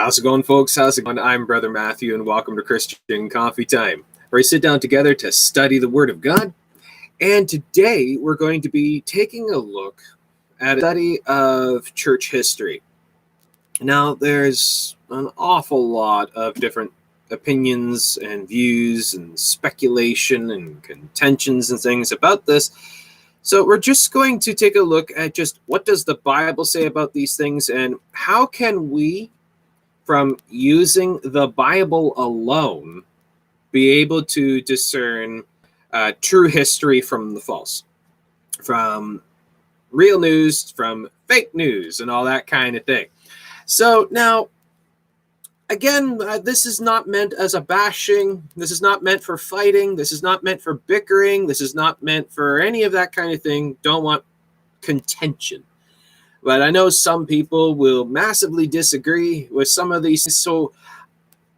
How's it going, folks? How's it going? I'm Brother Matthew, and welcome to Christian Coffee Time, where we sit down together to study the Word of God. And today we're going to be taking a look at a study of church history. Now, there's an awful lot of different opinions and views and speculation and contentions and things about this. So we're just going to take a look at just what does the Bible say about these things and how can we from using the Bible alone be able to discern uh, true history from the false, from real news, from fake news, and all that kind of thing. So now, again, uh, this is not meant as a bashing. This is not meant for fighting. This is not meant for bickering. This is not meant for any of that kind of thing. Don't want contention. But I know some people will massively disagree with some of these. So,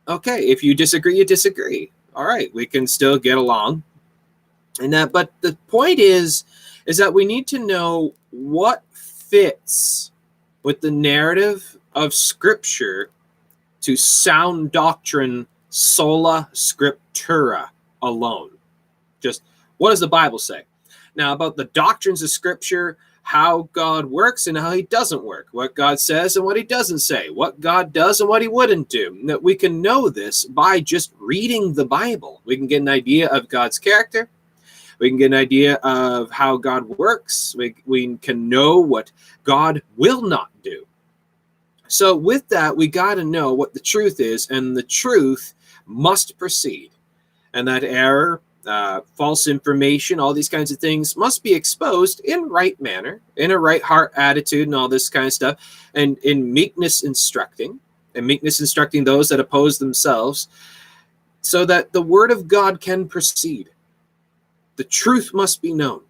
okay, if you disagree, you disagree. All right, we can still get along. And that, but the point is, is that we need to know what fits with the narrative of Scripture to sound doctrine sola scriptura alone. Just what does the Bible say? Now, about the doctrines of Scripture, how God works and how he doesn't work, what God says and what he doesn't say, what God does and what he wouldn't do. That we can know this by just reading the Bible. We can get an idea of God's character. We can get an idea of how God works. We, we can know what God will not do. So, with that, we got to know what the truth is, and the truth must proceed. And that error uh, false information, all these kinds of things must be exposed in right manner, in a right heart attitude, and all this kind of stuff, and in meekness instructing, and meekness instructing those that oppose themselves, so that the word of God can proceed. The truth must be known.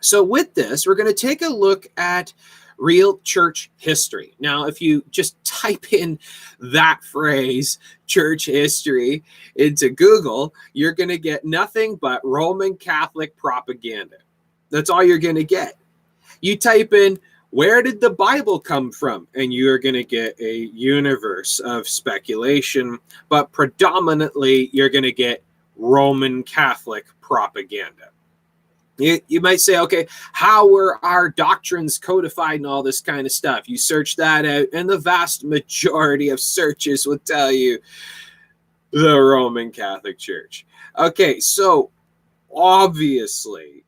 So, with this, we're going to take a look at real church history. Now, if you just type in that phrase, church history, into Google, you're going to get nothing but Roman Catholic propaganda. That's all you're going to get. You type in, where did the Bible come from? And you're going to get a universe of speculation, but predominantly you're going to get Roman Catholic propaganda. You, you might say, okay, how were our doctrines codified and all this kind of stuff? You search that out, and the vast majority of searches will tell you the Roman Catholic Church. Okay, so obviously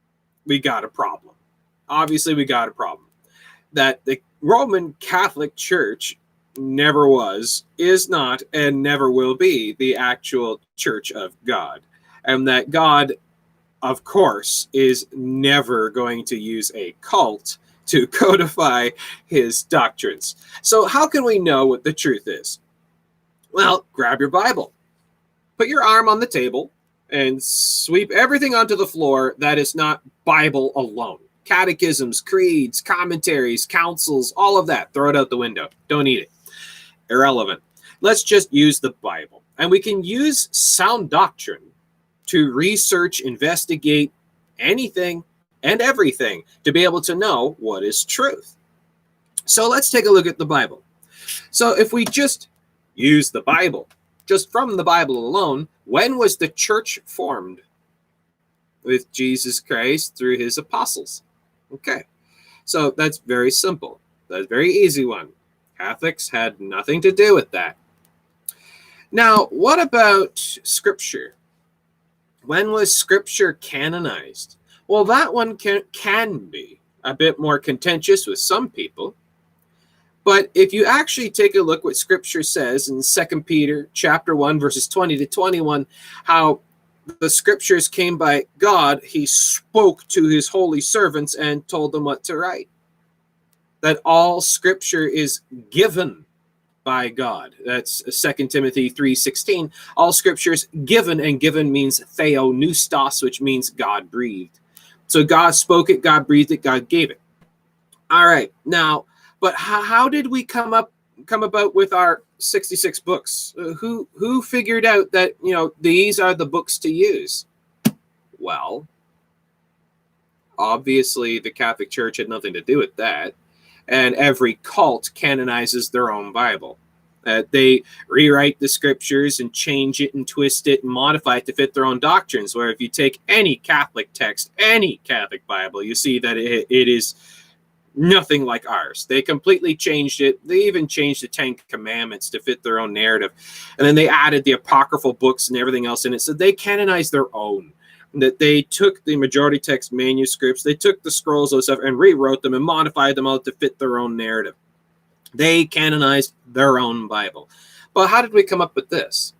we got a problem. Obviously, we got a problem that the Roman Catholic Church never was, is not, and never will be the actual Church of God. And that God of course, is never going to use a cult to codify his doctrines. So, how can we know what the truth is? Well, grab your Bible, put your arm on the table, and sweep everything onto the floor that is not Bible alone. Catechisms, creeds, commentaries, councils, all of that. Throw it out the window. Don't eat it. Irrelevant. Let's just use the Bible. And we can use sound doctrine to research, investigate anything and everything to be able to know what is truth. So let's take a look at the Bible. So if we just use the Bible, just from the Bible alone, when was the church formed? With Jesus Christ through his apostles. Okay. So that's very simple. That's a very easy one. Catholics had nothing to do with that. Now, what about scripture? When was scripture canonized? Well, that one can, can be a bit more contentious with some people. But if you actually take a look what scripture says in Second Peter chapter 1 verses 20 to 21 how the scriptures came by God, he spoke to his holy servants and told them what to write. That all scripture is given by God. That's Second Timothy 3:16. All scriptures given and given means theopneustos, which means God breathed. So God spoke it, God breathed it, God gave it. All right. Now, but how, how did we come up come about with our 66 books? Uh, who who figured out that, you know, these are the books to use? Well, obviously the Catholic Church had nothing to do with that and every cult canonizes their own Bible. Uh, they rewrite the scriptures and change it and twist it and modify it to fit their own doctrines. Where if you take any Catholic text, any Catholic Bible, you see that it, it is nothing like ours. They completely changed it. They even changed the Ten Commandments to fit their own narrative. And then they added the apocryphal books and everything else in it. So they canonized their own. That they took the majority text manuscripts, they took the scrolls, and stuff, and rewrote them and modified them all to fit their own narrative. They canonized their own Bible. But how did we come up with this?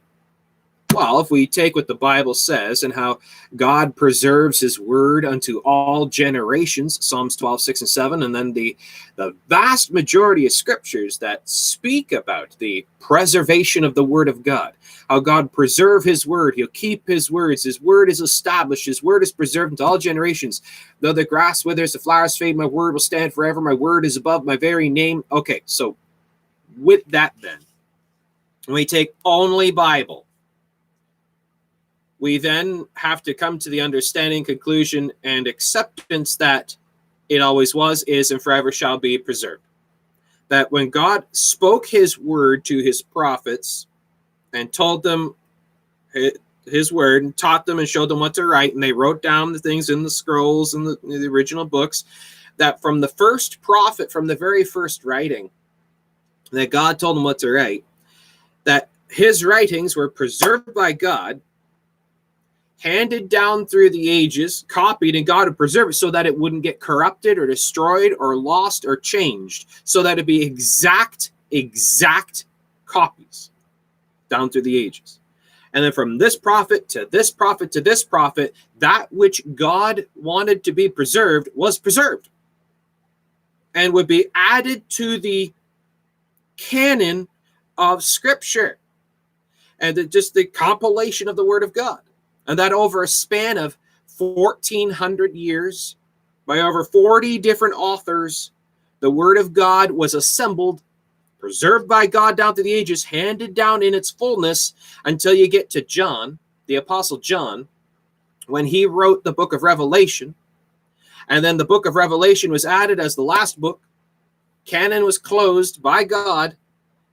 Well, if we take what the Bible says and how God preserves his word unto all generations, Psalms 12, 6, and 7, and then the, the vast majority of scriptures that speak about the preservation of the word of God, how God preserve his word, he'll keep his words, his word is established, his word is preserved into all generations. Though the grass withers, the flowers fade, my word will stand forever, my word is above my very name. Okay, so with that then, we take only Bible we then have to come to the understanding, conclusion, and acceptance that it always was, is, and forever shall be preserved. That when God spoke his word to his prophets and told them his word and taught them and showed them what to write, and they wrote down the things in the scrolls and the, the original books, that from the first prophet, from the very first writing, that God told them what to write, that his writings were preserved by God handed down through the ages, copied, and God would preserve it so that it wouldn't get corrupted or destroyed or lost or changed, so that it'd be exact, exact copies down through the ages. And then from this prophet to this prophet to this prophet, that which God wanted to be preserved was preserved and would be added to the canon of scripture and just the compilation of the word of God and that over a span of 1400 years by over 40 different authors the word of god was assembled preserved by god down through the ages handed down in its fullness until you get to john the apostle john when he wrote the book of revelation. And then the book of revelation was added as the last book. Canon was closed by god.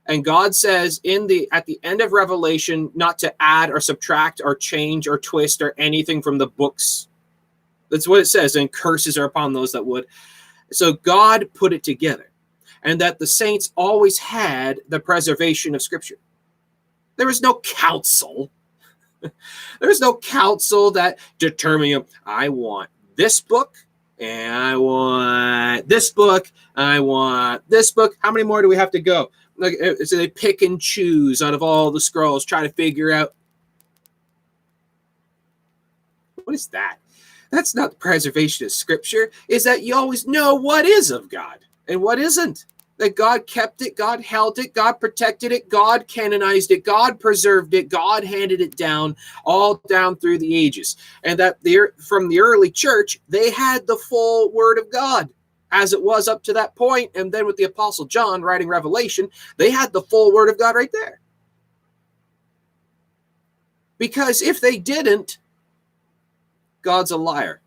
And god says in the at the end of revelation not to add or subtract or change or twist or anything from the books. That's what it says and curses are upon those that would. So god put it together and that the saints always had the preservation of scripture. There is no council there's no council that determined i want this book and i want this book i want this book. How many more do we have to go? Like uh, so they pick and choose out of all the scrolls, try to figure out. What is that? That's not the preservation of scripture, is that you always know what is of God and what isn't. That God kept it, God held it, God protected it, God canonized it, God preserved it, God handed it down all down through the ages. And that the, from the early church, they had the full word of God as it was up to that point. And then with the Apostle John writing Revelation, they had the full Word of God right there. Because if they didn't, God's a liar.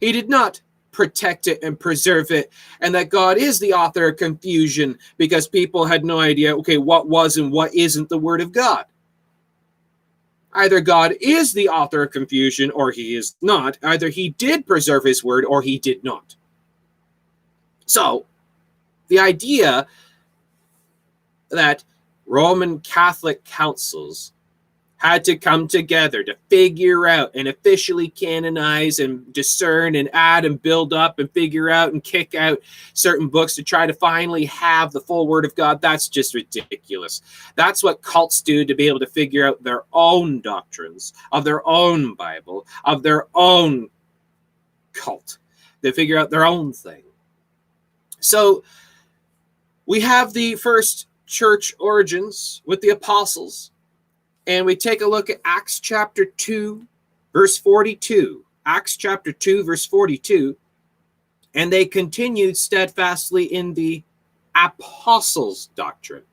He did not protect it and preserve it, and that God is the author of confusion because people had no idea, okay, what was and what isn't the Word of God. Either God is the author of confusion or he is not. Either he did preserve his word or he did not. So, the idea that Roman Catholic councils had to come together to figure out and officially canonize and discern and add and build up and figure out and kick out certain books to try to finally have the full word of God. That's just ridiculous. That's what cults do to be able to figure out their own doctrines of their own Bible, of their own cult. They figure out their own thing. So we have the first church origins with the apostles, and we take a look at Acts chapter 2, verse 42. Acts chapter 2, verse 42. And they continued steadfastly in the apostles' doctrine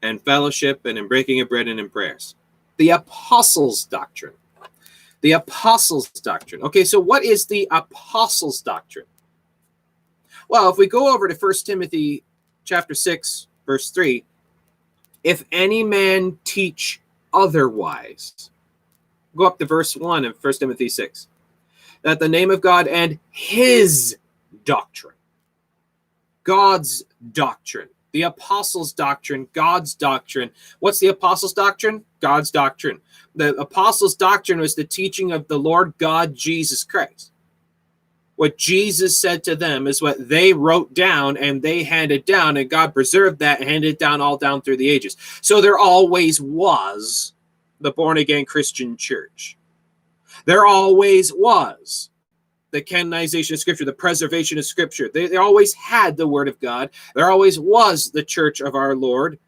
and fellowship and in breaking of bread and in prayers. The apostles' doctrine. The apostles' doctrine. Okay, so what is the apostles' doctrine? Well, if we go over to First Timothy chapter 6, verse 3 If any man teach otherwise, go up to verse 1 of 1 Timothy 6, that the name of God and his doctrine, God's doctrine, the apostles' doctrine, God's doctrine. What's the apostles' doctrine? God's doctrine. The apostles' doctrine was the teaching of the Lord God Jesus Christ. What Jesus said to them is what they wrote down and they handed down, and God preserved that and handed down all down through the ages. So there always was the born again Christian church. There always was the canonization of scripture, the preservation of scripture. They, they always had the word of God. There always was the church of our Lord.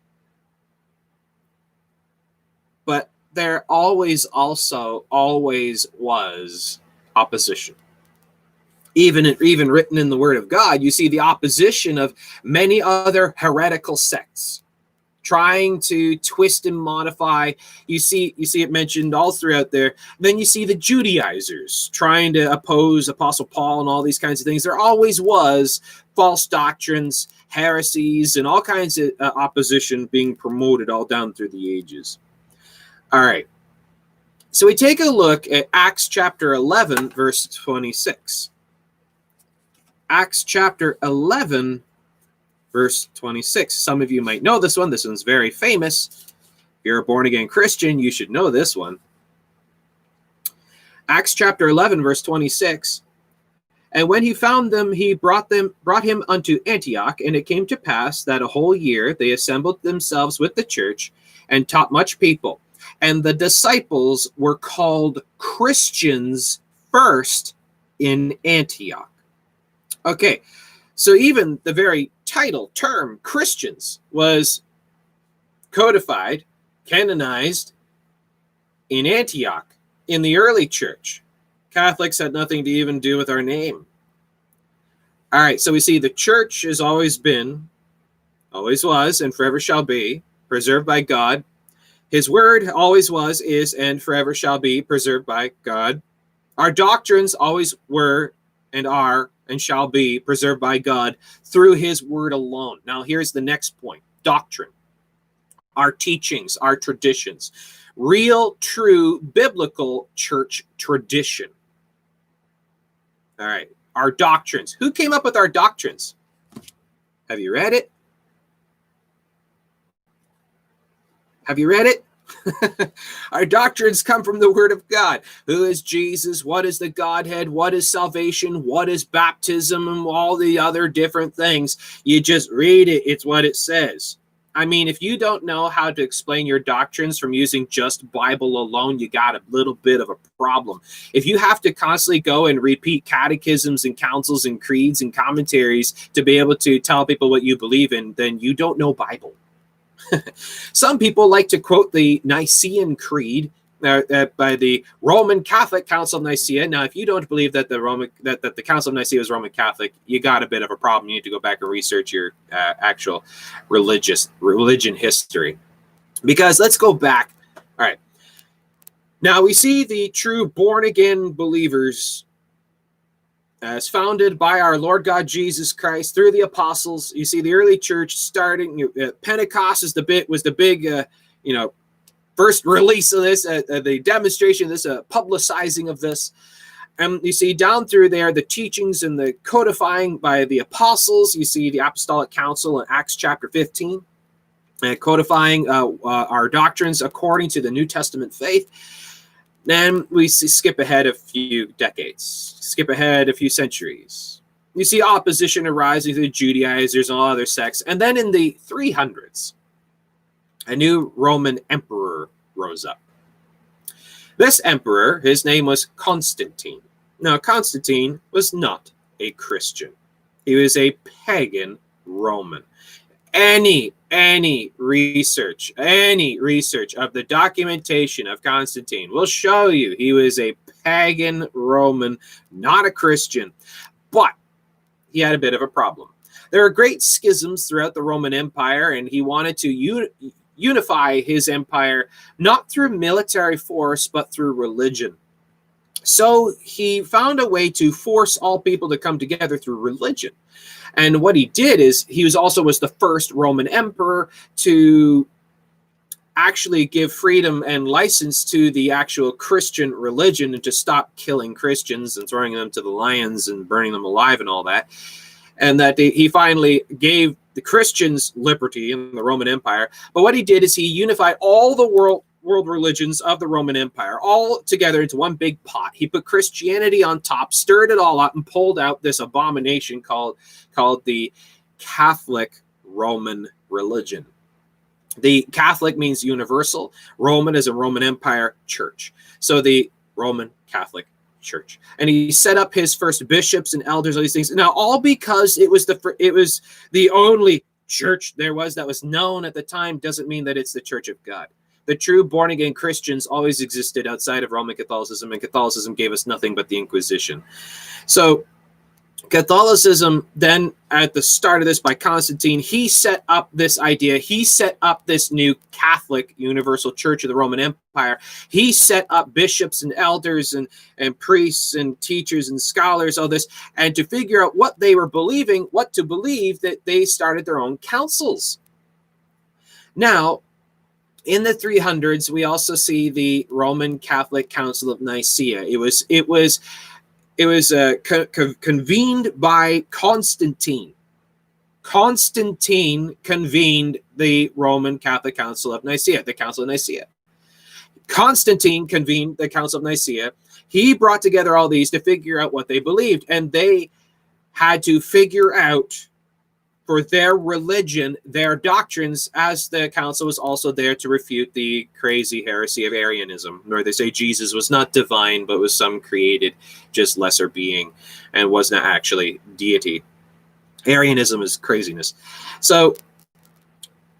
But there always also always was opposition. Even, even written in the word of God, you see the opposition of many other heretical sects trying to twist and modify. You see, you see it mentioned all throughout there. Then you see the Judaizers trying to oppose Apostle Paul and all these kinds of things. There always was false doctrines, heresies, and all kinds of uh, opposition being promoted all down through the ages. All right. So we take a look at Acts chapter 11, verse 26. Acts chapter 11, verse 26. Some of you might know this one. This one's very famous. If you're a born again Christian, you should know this one. Acts chapter 11, verse 26. And when he found them, he brought them brought him unto Antioch, and it came to pass that a whole year they assembled themselves with the church and taught much people. And the disciples were called Christians first in Antioch. Okay, so even the very title, term, Christians, was codified, canonized in Antioch in the early church. Catholics had nothing to even do with our name. All right, so we see the church has always been, always was, and forever shall be, preserved by God. His word always was, is, and forever shall be preserved by God. Our doctrines always were and are and shall be preserved by God through his word alone. Now, here's the next point doctrine, our teachings, our traditions, real, true, biblical church tradition. All right, our doctrines. Who came up with our doctrines? Have you read it? Have you read it? Our doctrines come from the Word of God. Who is Jesus? What is the Godhead? What is salvation? What is baptism? And all the other different things. You just read it, it's what it says. I mean, if you don't know how to explain your doctrines from using just Bible alone, you got a little bit of a problem. If you have to constantly go and repeat catechisms and councils and creeds and commentaries to be able to tell people what you believe in, then you don't know Bible. Some people like to quote the Nicene Creed uh, uh, by the Roman Catholic Council of Nicaea. Now, if you don't believe that the Roman that, that the Council of Nicaea was Roman Catholic, you got a bit of a problem. You need to go back and research your uh, actual religious religion history. Because let's go back. All right. Now we see the true born again believers as founded by our Lord God Jesus Christ through the apostles. You see the early church starting. Uh, Pentecost is the bit was the big, uh, you know, first release of this, uh, uh, the demonstration of this, uh, publicizing of this. And you see down through there the teachings and the codifying by the apostles. You see the apostolic council in Acts chapter 15, uh, codifying uh, uh, our doctrines according to the New Testament faith. Then we skip ahead a few decades, skip ahead a few centuries. You see opposition arising to the Judaizers and all other sects. And then in the 300s, a new Roman emperor rose up. This emperor, his name was Constantine. Now, Constantine was not a Christian, he was a pagan Roman. Any, any research, any research of the documentation of Constantine will show you he was a pagan Roman, not a Christian. But he had a bit of a problem. There are great schisms throughout the Roman Empire, and he wanted to unify his empire not through military force but through religion. So he found a way to force all people to come together through religion. And what he did is he was also was the first Roman emperor to actually give freedom and license to the actual Christian religion and to stop killing Christians and throwing them to the lions and burning them alive and all that. And that they, he finally gave the Christians liberty in the Roman Empire. But what he did is he unified all the world world religions of the Roman Empire all together into one big pot. He put Christianity on top, stirred it all up, and pulled out this abomination called called the Catholic Roman religion. The Catholic means universal. Roman is a Roman Empire church. So the Roman Catholic Church, and he set up his first bishops and elders, all these things. Now, all because it was the it was the only church there was that was known at the time doesn't mean that it's the Church of God. The true born again Christians always existed outside of Roman Catholicism, and Catholicism gave us nothing but the Inquisition. So Catholicism, then at the start of this by Constantine, he set up this idea. He set up this new Catholic Universal Church of the Roman Empire. He set up bishops and elders and, and priests and teachers and scholars, all this. And to figure out what they were believing, what to believe, that they started their own councils. Now, in the 300s, we also see the Roman Catholic Council of Nicaea. It was, it was, it was uh, co- co- convened by Constantine. Constantine convened the Roman Catholic Council of Nicaea, the Council of Nicaea. Constantine convened the Council of Nicaea. He brought together all these to figure out what they believed, and they had to figure out for their religion, their doctrines, as the council was also there to refute the crazy heresy of Arianism, where they say Jesus was not divine, but was some created, just lesser being, and was not actually deity. Arianism is craziness. So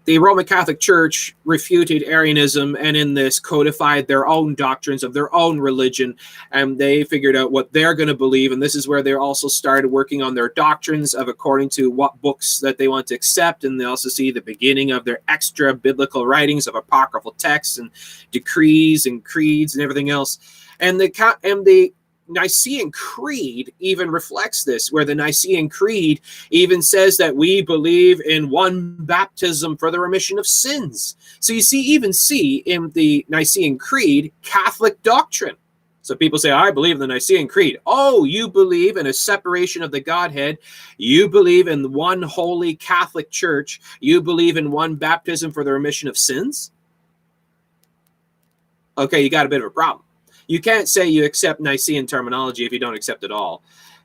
the Roman Catholic Church refuted Arianism and in this codified their own doctrines of their own religion. And they figured out what they're going to believe. And this is where they also started working on their doctrines of according to what books that they want to accept. And they also see the beginning of their extra biblical writings of apocryphal texts and decrees and creeds and everything else. And the and the Nicene Creed even reflects this, where the Nicene Creed even says that we believe in one baptism for the remission of sins. So you see, even see in the Nicene Creed Catholic doctrine. So people say, I believe in the Nicene Creed. Oh, you believe in a separation of the Godhead. You believe in one holy Catholic Church. You believe in one baptism for the remission of sins. Okay, you got a bit of a problem you can't say you accept Nicene terminology if you don't accept it all.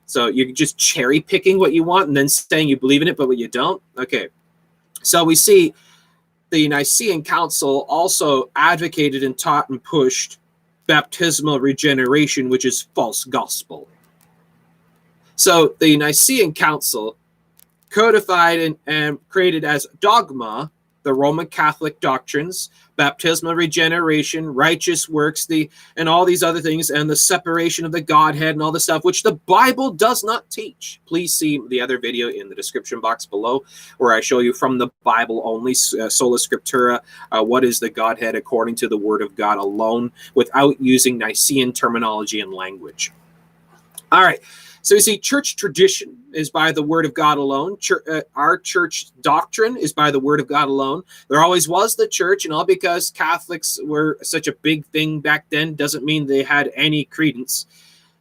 So you're just cherry picking what you want and then saying you believe in it, but what you don't. Okay. So we see the Nicene Council also advocated and taught and pushed baptismal regeneration, which is false gospel. So the Nicene Council codified and, and created as dogma the Roman Catholic doctrines, baptismal regeneration, righteous works, the and all these other things, and the separation of the Godhead and all the stuff, which the Bible does not teach. Please see the other video in the description box below, where I show you from the Bible only, uh, sola scriptura, uh, what is the Godhead according to the Word of God alone, without using Nicene terminology and language. All right. So you see, church tradition is by the word of God alone. Church, uh, our church doctrine is by the word of God alone. There always was the church, and all because Catholics were such a big thing back then doesn't mean they had any credence.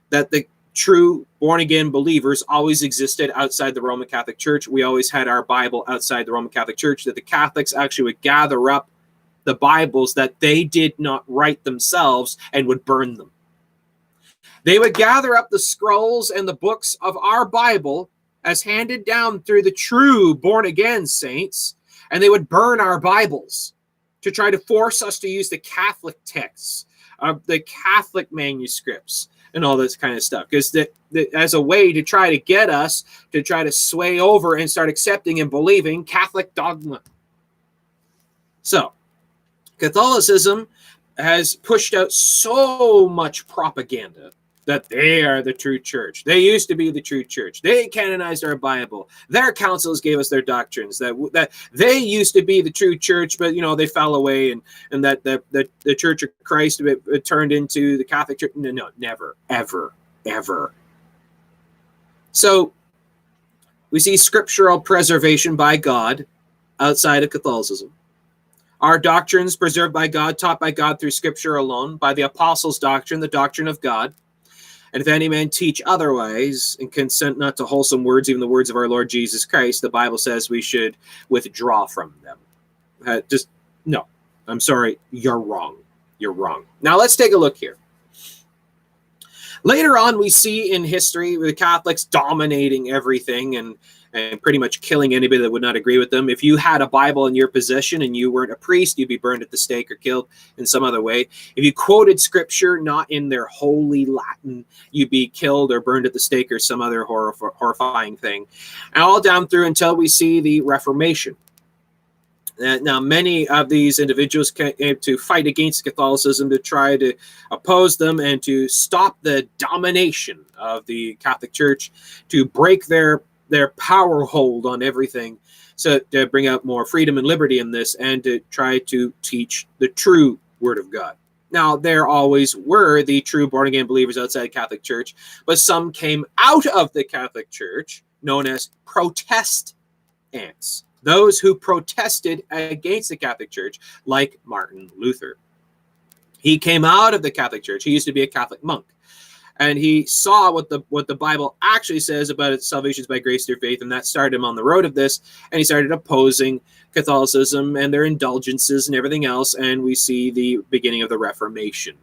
That the true born again believers always existed outside the Roman Catholic Church. We always had our Bible outside the Roman Catholic Church. That the Catholics actually would gather up the Bibles that they did not write themselves and would burn them. They would gather up the scrolls and the books of our Bible as handed down through the true born again saints, and they would burn our Bibles to try to force us to use the Catholic texts, uh, the Catholic manuscripts, and all this kind of stuff. Because that as a way to try to get us to try to sway over and start accepting and believing Catholic dogma. So, Catholicism has pushed out so much propaganda that they are the true church. They used to be the true church. They canonized our Bible. Their councils gave us their doctrines. That that they used to be the true church, but you know they fell away, and and that the the, the Church of Christ it, it turned into the Catholic Church. No, no, never, ever, ever. So we see scriptural preservation by God outside of Catholicism. Our doctrines preserved by God, taught by God through scripture alone, by the apostles' doctrine, the doctrine of God. And if any man teach otherwise and consent not to wholesome words, even the words of our Lord Jesus Christ, the Bible says we should withdraw from them. Uh, just no, I'm sorry, you're wrong. You're wrong. Now let's take a look here. Later on, we see in history the Catholics dominating everything and and pretty much killing anybody that would not agree with them. If you had a Bible in your possession and you weren't a priest, you'd be burned at the stake or killed in some other way. If you quoted scripture not in their holy Latin, you'd be killed or burned at the stake or some other horror, horrifying thing. And all down through until we see the Reformation. Now, many of these individuals came to fight against Catholicism to try to oppose them and to stop the domination of the Catholic Church, to break their their power hold on everything, so to bring out more freedom and liberty in this, and to try to teach the true Word of God. Now, there always were the true born again believers outside the Catholic Church, but some came out of the Catholic Church, known as Protestants those who protested against the Catholic Church, like Martin Luther. He came out of the Catholic Church. He used to be a Catholic monk. And he saw what the what the Bible actually says about its salvations by grace through faith, and that started him on the road of this. And he started opposing Catholicism and their indulgences and everything else. And we see the beginning of the Reformation.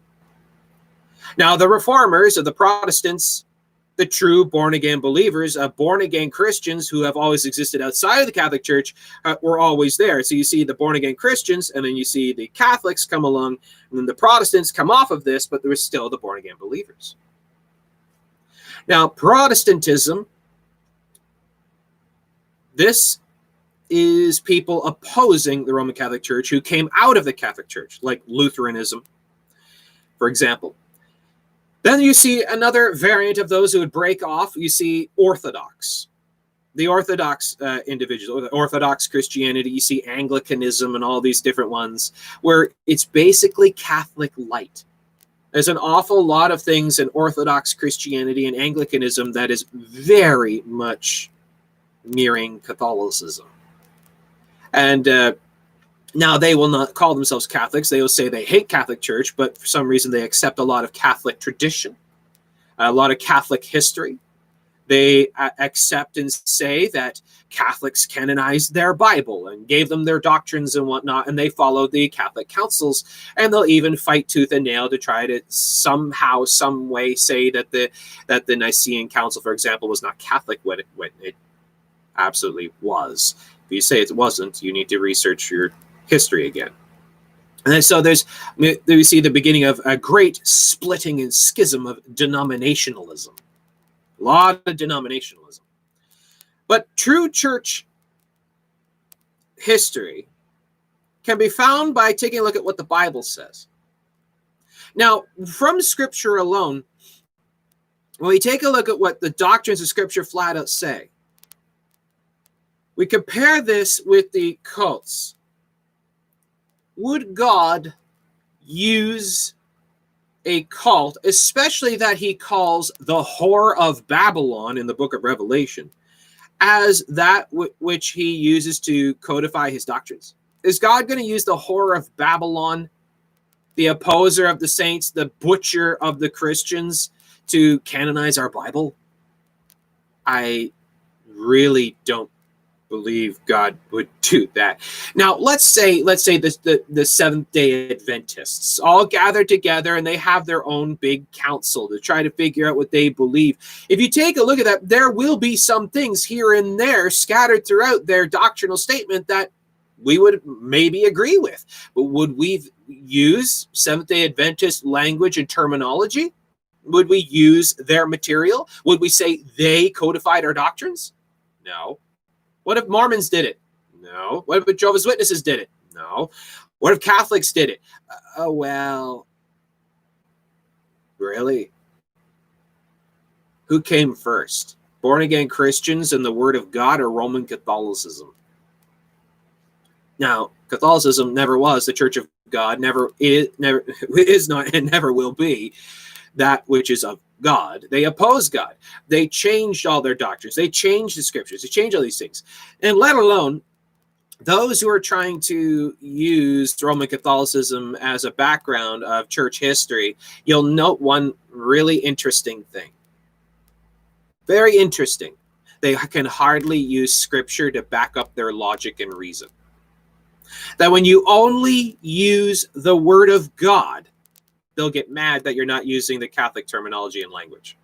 Now, the reformers or the Protestants the true born again believers, uh, born again Christians who have always existed outside of the Catholic Church uh, were always there. So you see the born again Christians, and then you see the Catholics come along, and then the Protestants come off of this, but there was still the born again believers. Now, Protestantism, this is people opposing the Roman Catholic Church who came out of the Catholic Church, like Lutheranism, for example. Then you see another variant of those who would break off. You see Orthodox, the Orthodox uh, the Orthodox Christianity. You see Anglicanism and all these different ones, where it's basically Catholic light. There's an awful lot of things in Orthodox Christianity and Anglicanism that is very much mirroring Catholicism. And uh, now, they will not call themselves Catholics. They will say they hate Catholic Church, but for some reason they accept a lot of Catholic tradition, a lot of Catholic history. They uh, accept and say that Catholics canonized their Bible and gave them their doctrines and whatnot, and they followed the Catholic councils. And they'll even fight tooth and nail to try to somehow, some way, say that the that the Nicene Council, for example, was not Catholic when it, when it absolutely was. If you say it wasn't, you need to research your history again. And so there's we see the beginning of a great splitting and schism of denominationalism. A lot of denominationalism. But true church history can be found by taking a look at what the Bible says. Now, from scripture alone, when we take a look at what the doctrines of scripture flat out say, we compare this with the cults would God use a cult, especially that he calls the whore of Babylon in the book of Revelation, as that w- which he uses to codify his doctrines? Is God going to use the whore of Babylon, the opposer of the saints, the butcher of the Christians, to canonize our Bible? I really don't believe God would do that. Now, let's say let's say the, the, the Seventh Day Adventists all gather together and they have their own big council to try to figure out what they believe. If you take a look at that, there will be some things here and there scattered throughout their doctrinal statement that we would maybe agree with, but would we use Seventh Day Adventist language and terminology? Would we use their material? Would we say they codified our doctrines? No. What if Mormons did it? No. What if Jehovah's Witnesses did it? No. What if Catholics did it? Uh, oh, well. Really? Who came first? Born again Christians and the Word of God or Roman Catholicism? Now, Catholicism never was the Church of God, never is, never is not, and never will be that which is of God. They oppose God. They changed all their doctrines. They changed the scriptures. They changed all these things. And let alone those who are trying to use Roman Catholicism as a background of church history, you'll note one really interesting thing. Very interesting. They can hardly use scripture to back up their logic and reason. That when you only use the word of God, they'll get mad that you're not using the Catholic terminology and language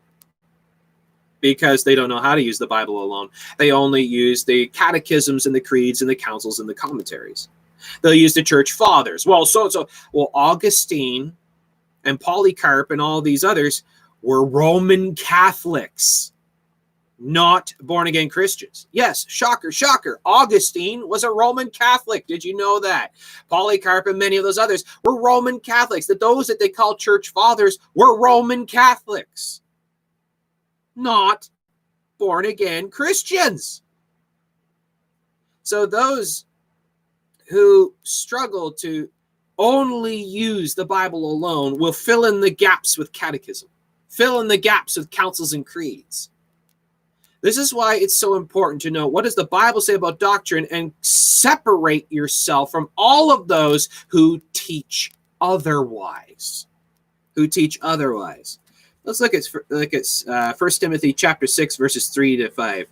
because they don't know how to use the Bible alone. They only use the catechisms and the creeds and the councils and the commentaries. They'll use the church fathers. Well, so so well, Augustine and Polycarp and all these others were Roman Catholics not born again Christians. Yes, shocker, shocker. Augustine was a Roman Catholic. Did you know that? Polycarp and many of those others were Roman Catholics. That those that they call church fathers were Roman Catholics, not born again Christians. So those who struggle to only use the Bible alone will fill in the gaps with catechism, fill in the gaps with councils and creeds this is why it's so important to know what does the Bible say about doctrine and separate yourself from all of those who teach otherwise. Who teach otherwise. Let's look at look at uh, 1 Timothy chapter 6 verses 3 to 5.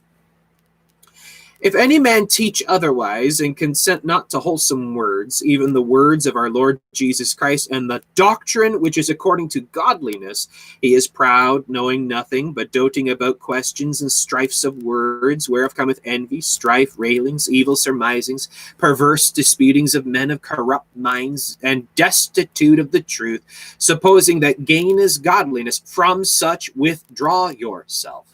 If any man teach otherwise and consent not to wholesome words, even the words of our Lord Jesus Christ and the doctrine which is according to godliness, he is proud, knowing nothing, but doting about questions and strifes of words, whereof cometh envy, strife, railings, evil surmisings, perverse disputings of men of corrupt minds, and destitute of the truth, supposing that gain is godliness. From such withdraw yourself.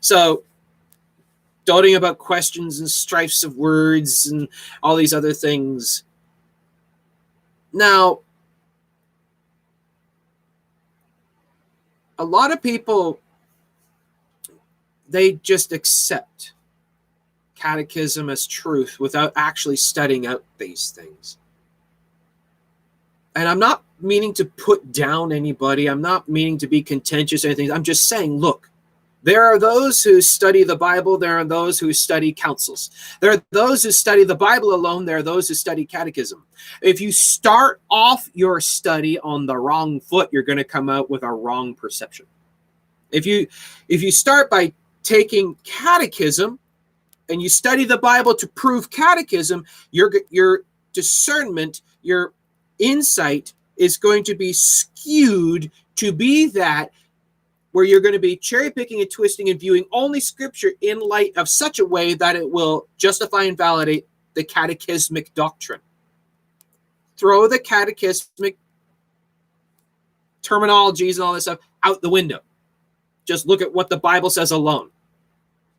So, doting about questions and strifes of words and all these other things. Now, a lot of people they just accept catechism as truth without actually studying out these things. And I'm not meaning to put down anybody. I'm not meaning to be contentious or anything. I'm just saying, look, there are those who study the Bible, there are those who study councils. There are those who study the Bible alone, there are those who study catechism. If you start off your study on the wrong foot, you're going to come out with a wrong perception. If you if you start by taking catechism and you study the Bible to prove catechism, your your discernment, your insight is going to be skewed to be that where you're going to be cherry picking and twisting and viewing only scripture in light of such a way that it will justify and validate the catechismic doctrine. Throw the catechismic terminologies and all this stuff out the window. Just look at what the Bible says alone.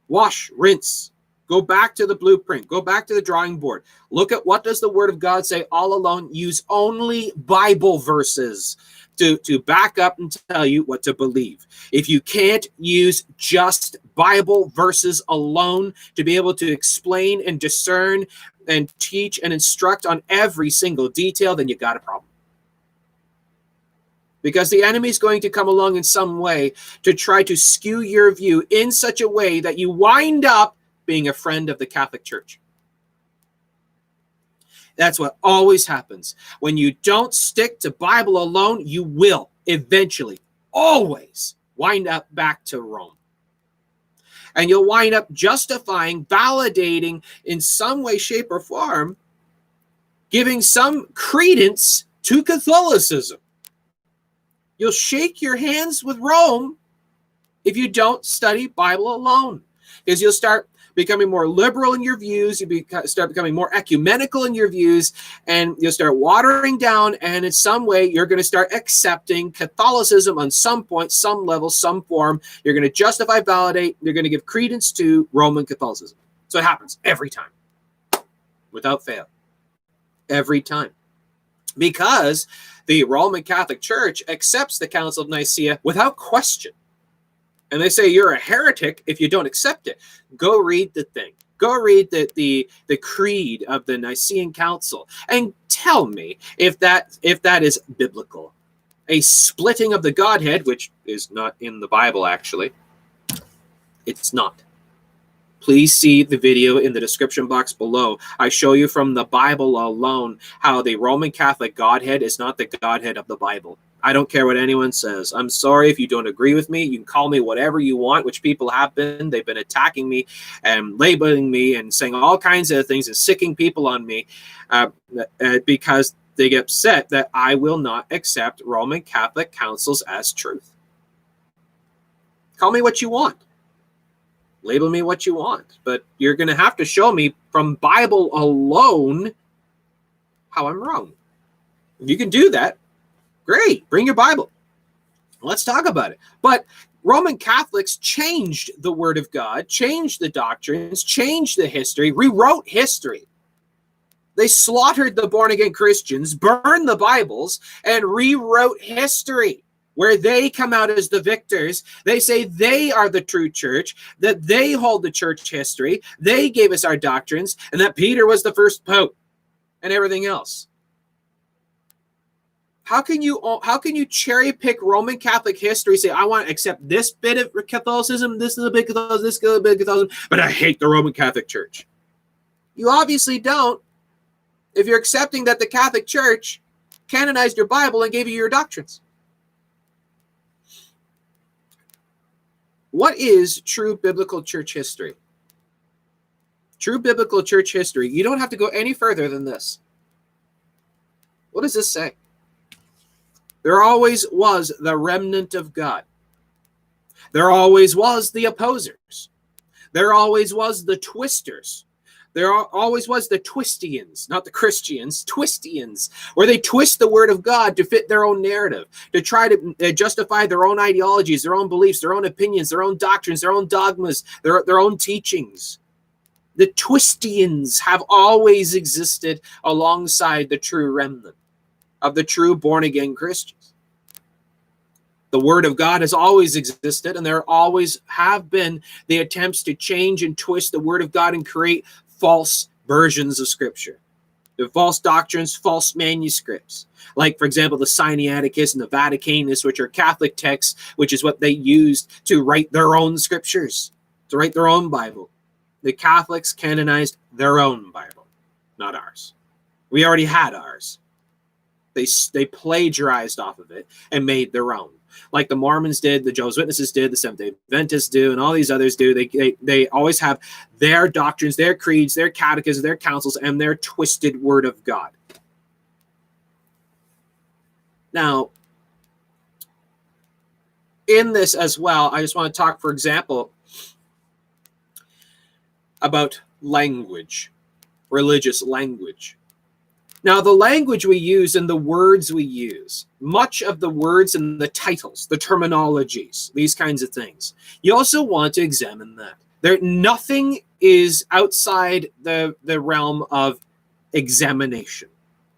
Wash, rinse, go back to the blueprint, go back to the drawing board. Look at what does the word of God say all alone. Use only Bible verses to, to back up and tell you what to believe. If you can't use just Bible verses alone to be able to explain and discern and teach and instruct on every single detail, then you got a problem. Because the enemy is going to come along in some way to try to skew your view in such a way that you wind up being a friend of the Catholic Church. That's what always happens. When you don't stick to Bible alone, you will eventually always wind up back to Rome. And you'll wind up justifying, validating in some way, shape, or form, giving some credence to Catholicism. You'll shake your hands with Rome if you don't study Bible alone, because you'll start becoming more liberal in your views. You be, start becoming more ecumenical in your views, and you'll start watering down. And in some way, you're going to start accepting Catholicism on some point, some level, some form. You're going to justify, validate. You're going to give credence to Roman Catholicism. So it happens every time, without fail, every time, because the Roman Catholic Church accepts the Council of Nicaea without question. And they say you're a heretic if you don't accept it. Go read the thing. Go read the the the creed of the Nicene Council and tell me if that if that is biblical. A splitting of the Godhead, which is not in the Bible actually. It's not. Please see the video in the description box below. I show you from the Bible alone how the Roman Catholic Godhead is not the Godhead of the Bible. I don't care what anyone says. I'm sorry if you don't agree with me. You can call me whatever you want, which people have been. They've been attacking me and labeling me and saying all kinds of things and sicking people on me uh, uh, because they get upset that I will not accept Roman Catholic councils as truth. Call me what you want. Label me what you want, but you're going to have to show me from Bible alone how I'm wrong. If you can do that, Great, bring your Bible. Let's talk about it. But Roman Catholics changed the Word of God, changed the doctrines, changed the history, rewrote history. They slaughtered the born again Christians, burned the Bibles, and rewrote history where they come out as the victors. They say they are the true church, that they hold the church history, they gave us our doctrines, and that Peter was the first pope and everything else. How can you how can you cherry pick Roman Catholic history? Say I want to accept this bit of Catholicism, this is a bit Catholicism, this is a bit Catholicism, but I hate the Roman Catholic Church. You obviously don't. If you're accepting that the Catholic Church canonized your Bible and gave you your doctrines. What is true biblical church history? True biblical church history. You don't have to go any further than this. What does this say? There always was the remnant of God. There always was the opposers. There always was the twisters. There always was the twistians, not the Christians, twistians, where they twist the word of God to fit their own narrative, to try to uh, justify their own ideologies, their own beliefs, their own opinions, their own doctrines, their own dogmas, their, their own teachings. The twistians have always existed alongside the true remnant of the true born again Christians. The word of God has always existed, and there always have been the attempts to change and twist the word of God and create false versions of scripture. The false doctrines, false manuscripts. Like, for example, the Sinaiticus and the Vaticanus, which are Catholic texts, which is what they used to write their own scriptures, to write their own Bible. The Catholics canonized their own Bible, not ours. We already had ours. They they plagiarized off of it and made their own, like the Mormons did, the Jehovah's Witnesses did, the Seventh Day Adventists do, and all these others do. They they, they always have their doctrines, their creeds, their catechisms, their councils, and their twisted Word of God. Now, in this as well, I just want to talk, for example, about language, religious language. Now, the language we use and the words we use, much of the words and the titles, the terminologies, these kinds of things, you also want to examine that. There, nothing is outside the, the realm of examination.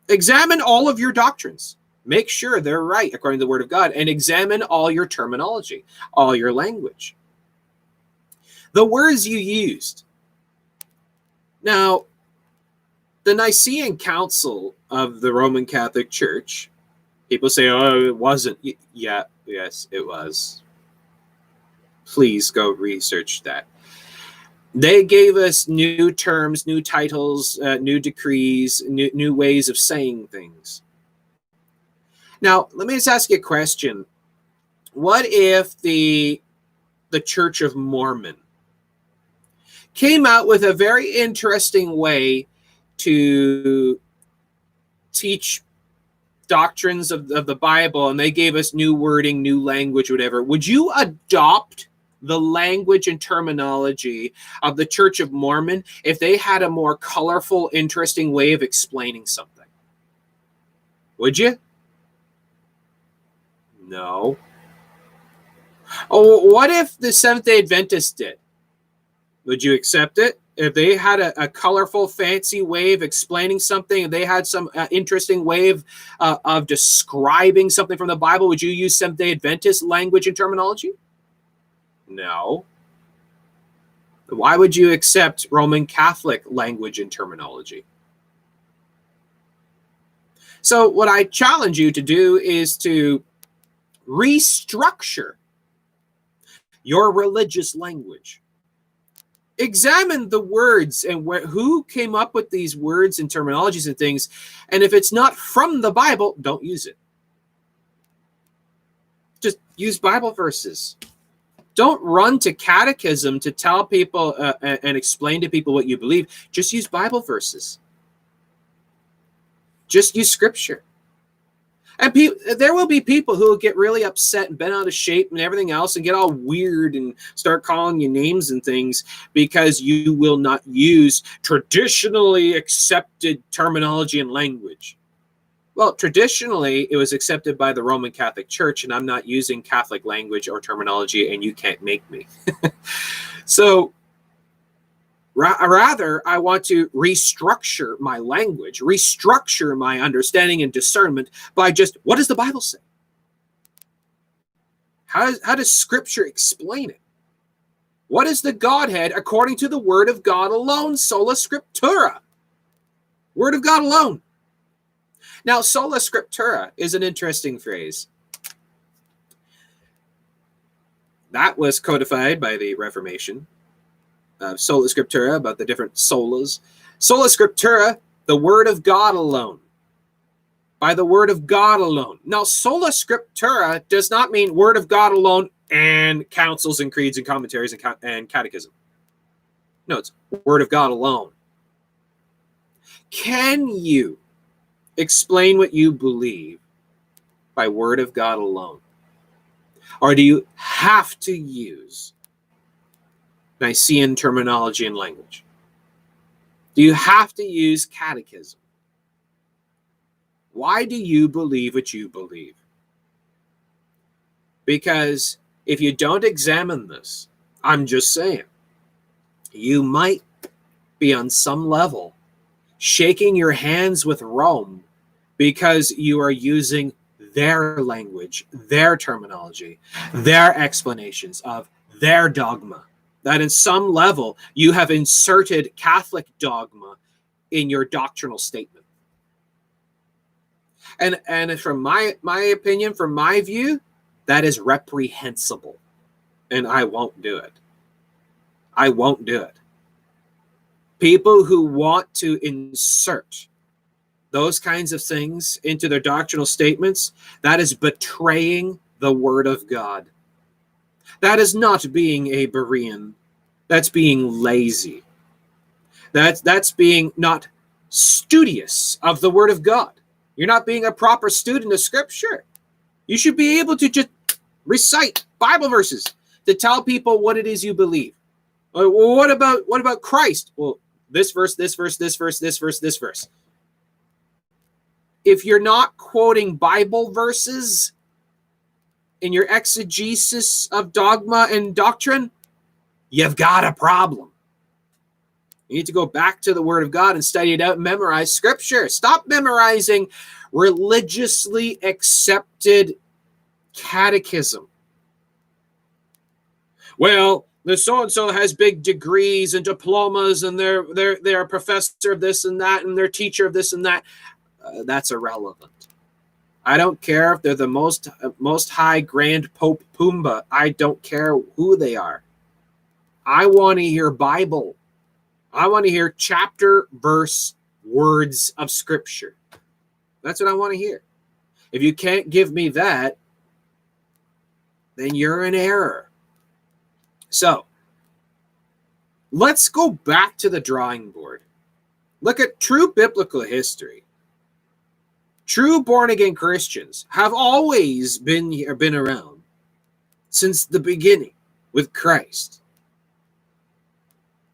Examine all of your doctrines. Make sure they're right according to the Word of God, and examine all your terminology, all your language. The words you used. Now, the Nicene Council of the Roman Catholic Church, people say, oh, it wasn't. Yeah, yes, it was. Please go research that. They gave us new terms, new titles, uh, new decrees, new, new ways of saying things. Now, let me just ask you a question. What if the the Church of Mormon came out with a very interesting way to teach doctrines of, of the Bible and they gave us new wording, new language, whatever, would you adopt the language and terminology of the Church of Mormon if they had a more colorful, interesting way of explaining something? Would you? No. Oh, what if the Seventh day Adventists did? Would you accept it? If they had a, a, colorful, fancy way of explaining something, if they had some uh, interesting way of, uh, of describing something from the Bible, would you use Seventh day Adventist language and terminology? No. Why would you accept Roman Catholic language and terminology? So, what I challenge you to do is to restructure your religious language. Examine the words and wh- who came up with these words and terminologies and things. And if it's not from the Bible, don't use it. Just use Bible verses. Don't run to catechism to tell people uh, and explain to people what you believe. Just use Bible verses. Just use scripture. And pe- there will be people who will get really upset and bent out of shape and everything else and get all weird and start calling you names and things because you will not use traditionally accepted terminology and language. Well, traditionally, it was accepted by the Roman Catholic Church, and I'm not using Catholic language or terminology, and you can't make me. so, Ra- rather, I want to restructure my language, restructure my understanding and discernment by just what does the Bible say? How does, how does Scripture explain it? What is the Godhead according to the Word of God alone? Sola Scriptura. Word of God alone. Now, sola scriptura is an interesting phrase. That was codified by the Reformation uh, sola scriptura about the different solas. Sola scriptura, the word of God alone. By the word of God alone. Now, sola scriptura does not mean word of God alone and councils and creeds and commentaries and, and catechism. No, it's word of God alone. Can you explain what you believe by word of God alone? Or do you have to use Nicene terminology and language? Do you have to use catechism? Why do you believe what you believe? Because if you don't examine this, I'm just saying, you might be on some level shaking your hands with Rome because you are using their language, their terminology, their explanations of their dogma that in some level you have inserted Catholic dogma in your doctrinal statement. And and from my my opinion, from my view, that is reprehensible. And I won't do it. I won't do it. People who want to insert those kinds of things into their doctrinal statements, that is betraying the word of God. That is not being a Berean. That's being lazy. That's that's being not studious of the word of God. You're not being a proper student of scripture. You should be able to just recite Bible verses to tell people what it is you believe. Uh, well, what about what about Christ? Well, this verse, this verse, this verse, this verse, this verse. If you're not quoting Bible verses, in your exegesis of dogma and doctrine, you've got a problem. You need to go back to the Word of God and study it out and memorize Scripture. Stop memorizing religiously accepted catechism. Well, the so and so has big degrees and diplomas, and they're they're they're a professor of this and that, and they're teacher of this and that. Uh, that's irrelevant. I don't care if they're the most most high grand Pope Pumbaa. I don't care who they are. I want to hear Bible. I want to hear chapter, verse, words of scripture. That's what I want to hear. If you can't give me that, then you're in error. So, let's go back to the drawing board. Look at true biblical history. True born again Christians have always been been around since the beginning with Christ.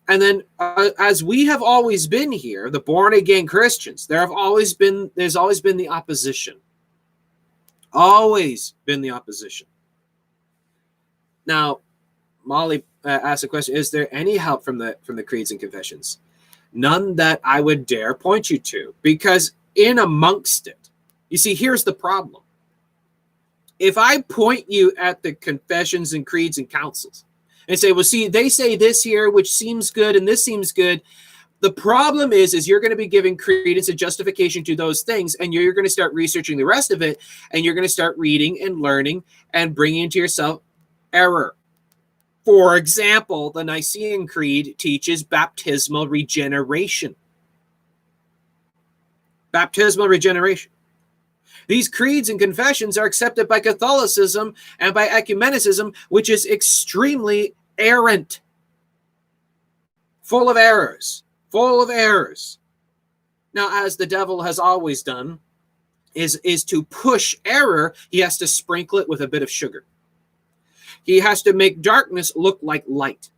And then, uh, as we have always been here, the born again Christians, there have always been there's always been the opposition. Always been the opposition. Now, Molly uh, asked a question: Is there any help from the from the creeds and confessions? None that I would dare point you to, because in amongst it, you see, here's the problem. If I point you at the confessions and creeds and councils, and say, well, see, they say this here, which seems good, and this seems good. The problem is, is you're going to be giving credence and justification to those things, and you're going to start researching the rest of it, and you're going to start reading and learning and bringing into yourself error. For example, the Nicene Creed teaches baptismal regeneration. Baptismal regeneration. These creeds and confessions are accepted by Catholicism and by ecumenicism, which is extremely errant, full of errors, full of errors. Now, as the devil has always done, is, is to push error, he has to sprinkle it with a bit of sugar. He has to make darkness look like light.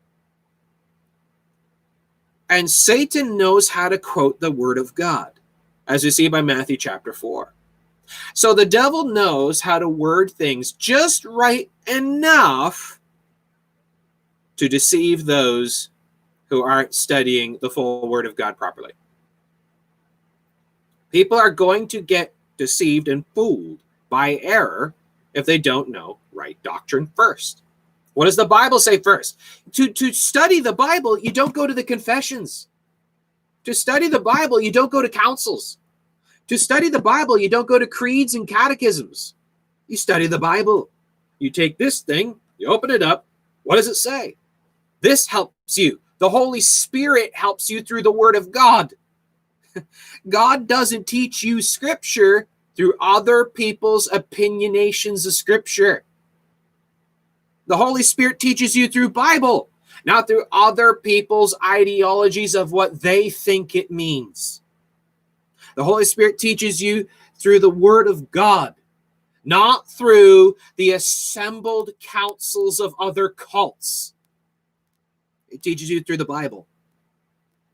And Satan knows how to quote the word of God, as we see by Matthew chapter 4. So the devil knows how to word things just right enough to deceive those who aren't studying the full word of God properly. People are going to get deceived and fooled by error if they don't know right doctrine first. What does the Bible say first? To, to study the Bible, you don't go to the confessions. To study the Bible, you don't go to councils. To study the Bible, you don't go to creeds and catechisms. You study the Bible. You take this thing, you open it up. What does it say? This helps you. The Holy Spirit helps you through the Word of God. God doesn't teach you Scripture through other people's opinionations of scripture. The Holy Spirit teaches you through Bible, not through other people's ideologies of what they think it means. The Holy Spirit teaches you through the Word of God, not through the assembled councils of other cults. It teaches you through the Bible.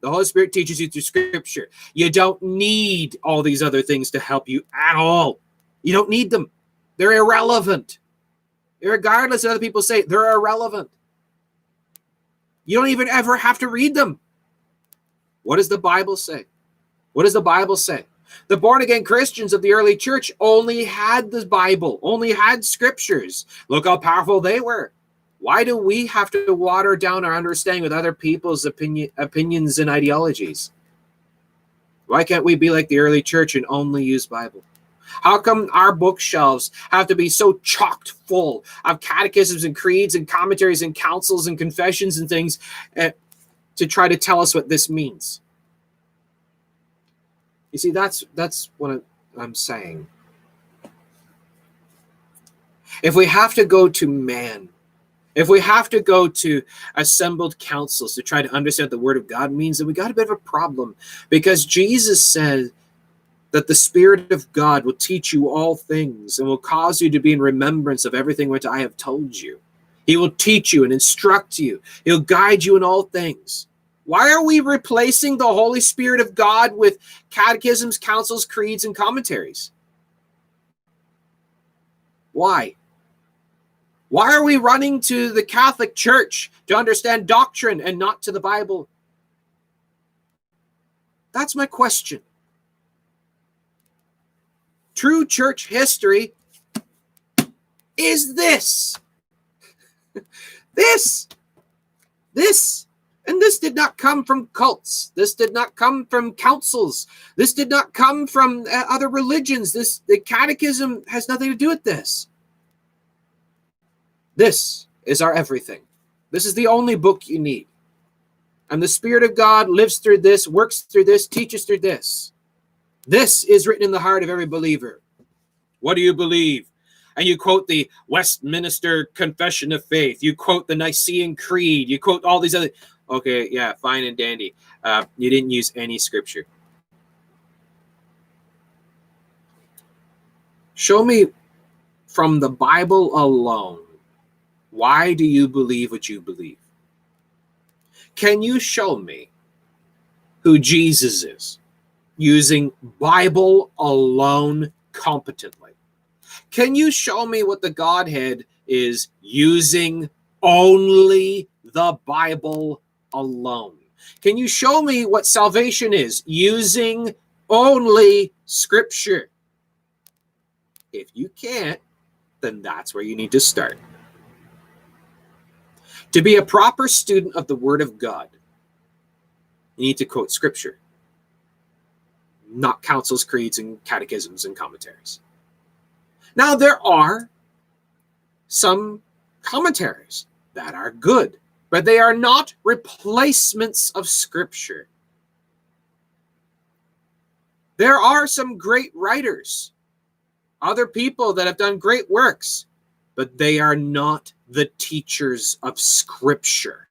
The Holy Spirit teaches you through Scripture. You don't need all these other things to help you at all. You don't need them, they're irrelevant. Regardless of other people say, they're irrelevant. You don't even ever have to read them. What does the Bible say? What does the Bible say? The born again Christians of the early church only had the Bible, only had scriptures. Look how powerful they were. Why do we have to water down our understanding with other people's opinion, opinions and ideologies? Why can't we be like the early church and only use Bible? How come our bookshelves have to be so chocked full of catechisms and creeds and commentaries and councils and confessions and things uh, to try to tell us what this means? You see, that's that's what I'm saying. If we have to go to man if we have to go to assembled councils to try to understand what the word of God means, then we got a bit of a problem because Jesus said that the Spirit of God will teach you all things and will cause you to be in remembrance of everything which I have told you. He will teach you and instruct you, He'll guide you in all things. Why are we replacing the Holy Spirit of God with catechisms, councils, creeds, and commentaries? Why? Why are we running to the Catholic Church to understand doctrine and not to the Bible? That's my question. True church history is this. this. This. And this did not come from cults. This did not come from councils. This did not come from uh, other religions. This the catechism has nothing to do with this. This is our everything. This is the only book you need. And the Spirit of God lives through this, works through this, teaches through this. This is written in the heart of every believer. What do you believe? And you quote the Westminster Confession of Faith. You quote the Nicene Creed. You quote all these other. Okay, yeah, fine and dandy. Uh, you didn't use any scripture. Show me from the Bible alone why do you believe what you believe? Can you show me who Jesus is using Bible alone competently? Can you show me what the Godhead is using only the Bible alone? Can you show me what salvation is using only Scripture? If you can't, then that's where you need to start. To be a proper student of the Word of God, you need to quote Scripture, not councils, creeds, and catechisms and commentaries. Now, there are some commentaries that are good, but they are not replacements of Scripture. There are some great writers, other people that have done great works, but they are not the teachers of Scripture.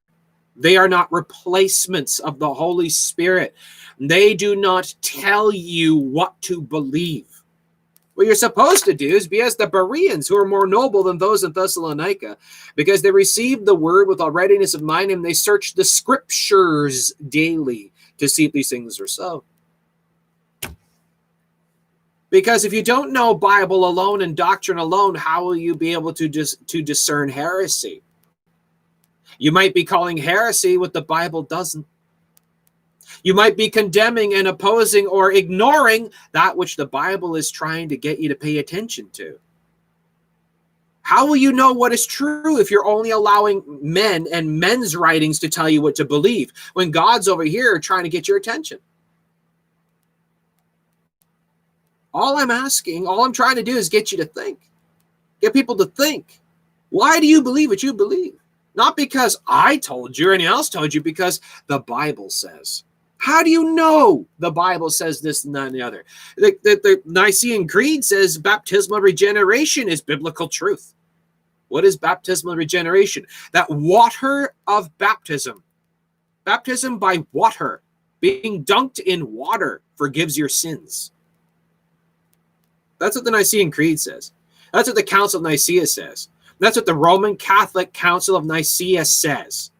They are not replacements of the Holy Spirit. They do not tell you what to believe. What you're supposed to do is be as the Bereans, who are more noble than those in Thessalonica, because they received the word with all readiness of mind and they searched the scriptures daily to see if these things are so. Because if you don't know Bible alone and doctrine alone, how will you be able to dis- to discern heresy? You might be calling heresy what the Bible doesn't. You might be condemning and opposing or ignoring that which the Bible is trying to get you to pay attention to. How will you know what is true if you're only allowing men and men's writings to tell you what to believe when God's over here trying to get your attention? All I'm asking, all I'm trying to do is get you to think, get people to think. Why do you believe what you believe? Not because I told you or anyone else told you, because the Bible says. How do you know the Bible says this and that and the other? The, the, the Nicene Creed says baptismal regeneration is biblical truth. What is baptismal regeneration? That water of baptism, baptism by water, being dunked in water forgives your sins. That's what the Nicene Creed says. That's what the Council of Nicaea says. That's what the Roman Catholic Council of Nicaea says.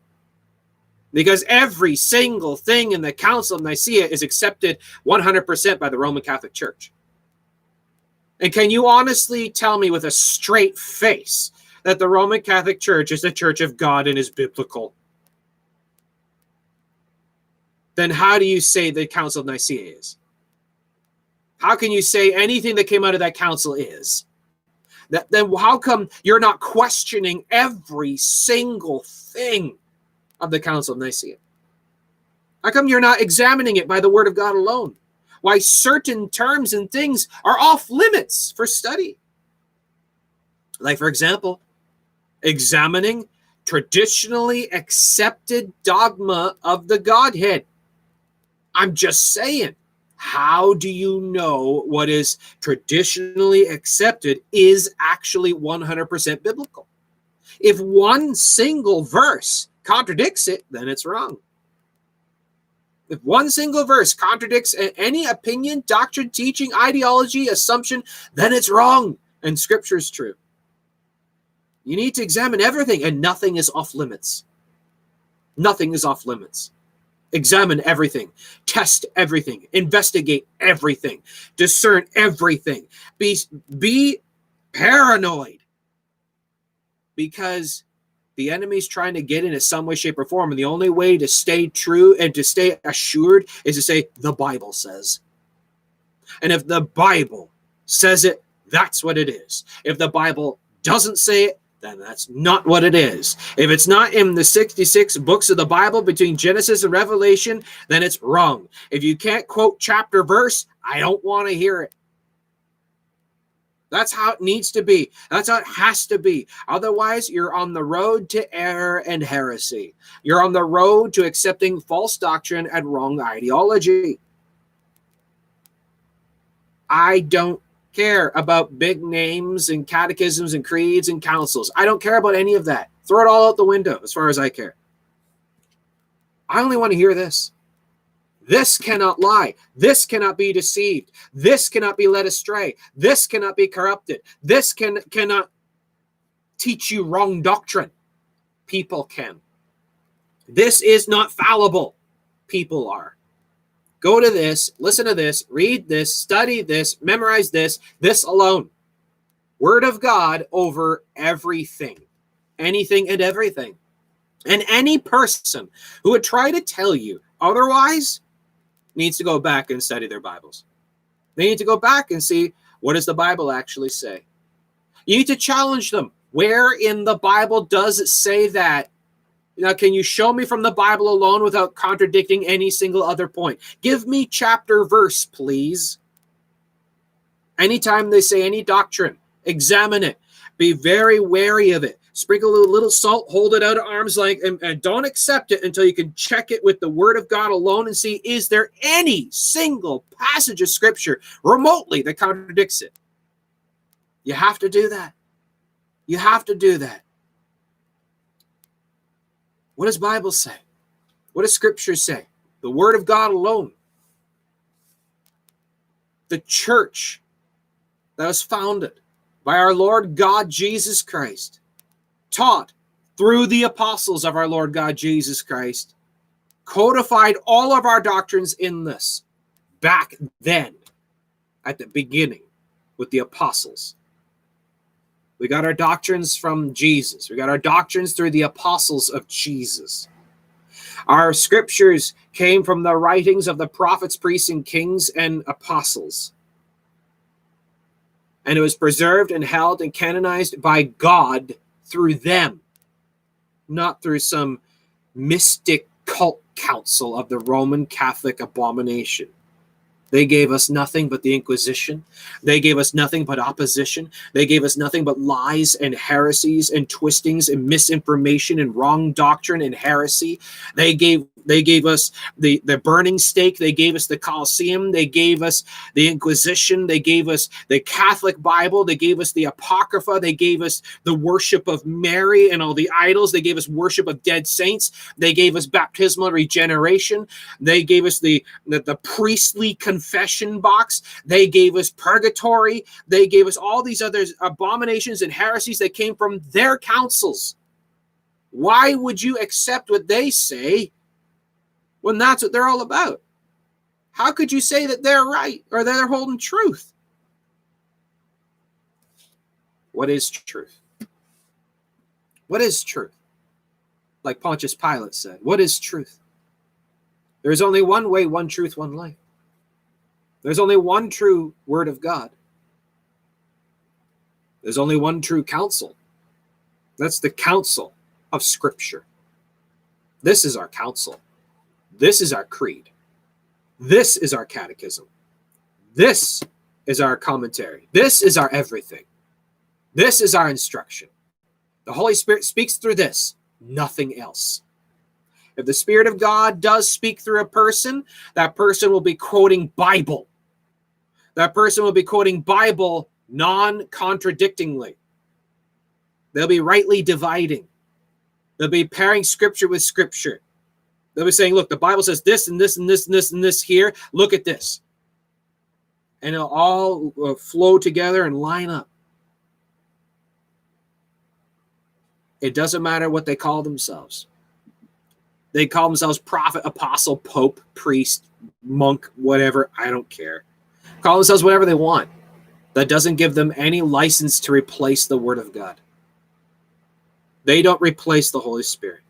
Because every single thing in the Council of Nicaea is accepted 100% by the Roman Catholic Church. And can you honestly tell me with a straight face that the Roman Catholic Church is the church of God and is biblical? Then how do you say the Council of Nicaea is? How can you say anything that came out of that council is? That, then how come you're not questioning every single thing of the Council of Nicaea? How come you're not examining it by the Word of God alone? Why certain terms and things are off limits for study? Like, for example, examining traditionally accepted dogma of the Godhead. I'm just saying how do you know what is traditionally accepted is actually 100% biblical? If one single verse contradicts it, then it's wrong. If one single verse contradicts any opinion, doctrine, teaching, ideology, assumption, then it's wrong and scripture is true. You need to examine everything, and nothing is off limits. Nothing is off limits examine everything, test everything, investigate everything, discern everything. Be be paranoid because the enemy's trying to get in in some way, shape, or form. And the only way to stay true and to stay assured is to say, the Bible says. And if the Bible says it, that's what it is. If the Bible doesn't say it, then that's not what it is. If it's not in the 66 books of the Bible between Genesis and Revelation, then it's wrong. If you can't quote chapter verse, I don't want to hear it. That's how it needs to be. That's how it has to be. Otherwise, you're on the road to error and heresy. You're on the road to accepting false doctrine and wrong ideology. I don't care about big names and catechisms and creeds and councils. I don't care about any of that. Throw it all out the window as far as I care. I only want to hear this. This cannot lie. This cannot be deceived. This cannot be led astray. This cannot be corrupted. This can cannot teach you wrong doctrine. People can. This is not fallible. People are. Go to this, listen to this, read this, study this, memorize this, this alone. Word of God over everything, anything and everything. And any person who would try to tell you otherwise needs to go back and study their Bibles. They need to go back and see what does the Bible actually say. You need to challenge them. Where in the Bible does it say that Now, can you show me from the Bible alone without contradicting any single other point? Give me chapter verse, please. Anytime they say any doctrine, examine it. Be very wary of it. Sprinkle a little salt, hold it out at arm's length, and, and don't accept it until you can check it with the word of God alone and see is there any single passage of scripture remotely that contradicts it. You have to do that. You have to do that. What does Bible say? What does scripture say? The word of God alone. The church that was founded by our Lord God Jesus Christ, taught through the apostles of our Lord God Jesus Christ, codified all of our doctrines in this back then at the beginning with the apostles. We got our doctrines from Jesus. We got our doctrines through the apostles of Jesus. Our scriptures came from the writings of the prophets, priests, and kings and apostles. And it was preserved and held and canonized by God through them, not through some mystic cult council of the Roman Catholic abomination. They gave us nothing but the Inquisition. They gave us nothing but opposition. They gave us nothing but lies and heresies and twistings and misinformation and wrong doctrine and heresy. They gave they gave us the, the burning stake. They gave us the Colosseum. They gave us the Inquisition. They gave us the Catholic Bible. They gave us the Apocrypha. They gave us the worship of Mary and all the idols. They gave us worship of dead saints. They gave us baptismal regeneration. They gave us the, the, the priestly confession box. They gave us purgatory. They gave us all these other abominations and heresies that came from their councils. Why would you accept what they say when that's what they're all about? How could you say that they're right or they're holding truth? What is truth? What is truth? Like Pontius Pilate said, what is truth? There's only one way, one truth, one life. There's only one true word of God. There's only one true counsel. That's the counsel of Scripture. This is our counsel. This is our creed. This is our catechism. This is our commentary. This is our everything. This is our instruction. The Holy Spirit speaks through this, nothing else. If the Spirit of God does speak through a person, that person will be quoting Bible. That person will be quoting Bible non contradictingly. They'll be rightly dividing. They'll be pairing scripture with scripture. They'll be saying, look, the Bible says this and this and this and this and this here. Look at this. And it'll all uh, flow together and line up. It doesn't matter what they call themselves. They call themselves prophet, apostle, pope, priest, monk, whatever. I don't care. Call themselves whatever they want. That doesn't give them any license to replace the word of God. They don't replace the Holy Spirit.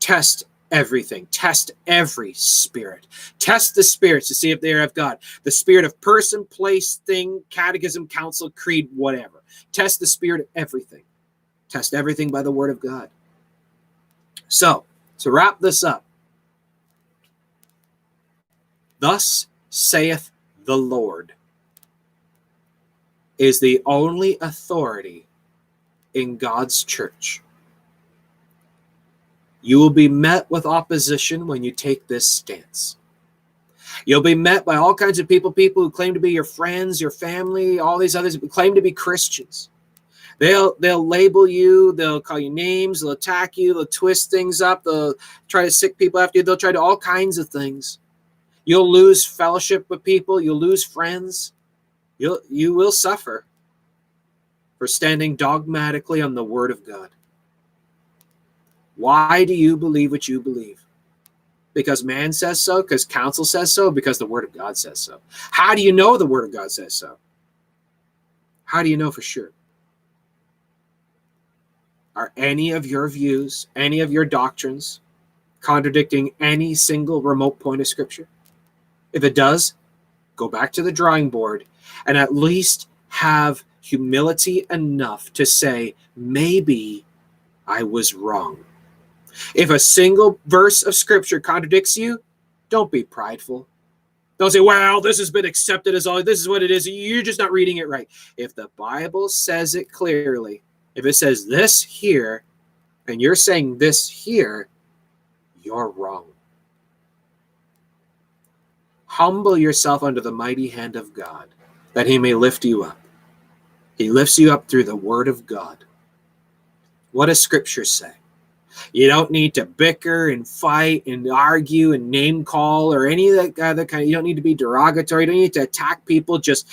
Test everything. Test every spirit. Test the spirits to see if they are of God. The spirit of person, place, thing, catechism, council, creed, whatever. Test the spirit of everything. Test everything by the word of God. So, to wrap this up, thus saith the Lord is the only authority in God's church. You will be met with opposition when you take this stance. You'll be met by all kinds of people, people who claim to be your friends, your family, all these others who claim to be Christians. They'll they'll label you, they'll call you names, they'll attack you, they'll twist things up, they'll try to sick people after you, they'll try to all kinds of things. You'll lose fellowship with people, you'll lose friends. You'll you will suffer for standing dogmatically on the word of God. Why do you believe what you believe? Because man says so, because council says so, because the word of God says so. How do you know the word of God says so? How do you know for sure? Are any of your views, any of your doctrines contradicting any single remote point of scripture? If it does, go back to the drawing board and at least have humility enough to say, maybe I was wrong. If a single verse of scripture contradicts you, don't be prideful. Don't say, well, this has been accepted as all this is what it is. You're just not reading it right. If the Bible says it clearly, if it says this here, and you're saying this here, you're wrong. Humble yourself under the mighty hand of God, that he may lift you up. He lifts you up through the word of God. What does scripture say? You don't need to bicker and fight and argue and name call or any of that other kind. Of, you don't need to be derogatory. You don't need to attack people. Just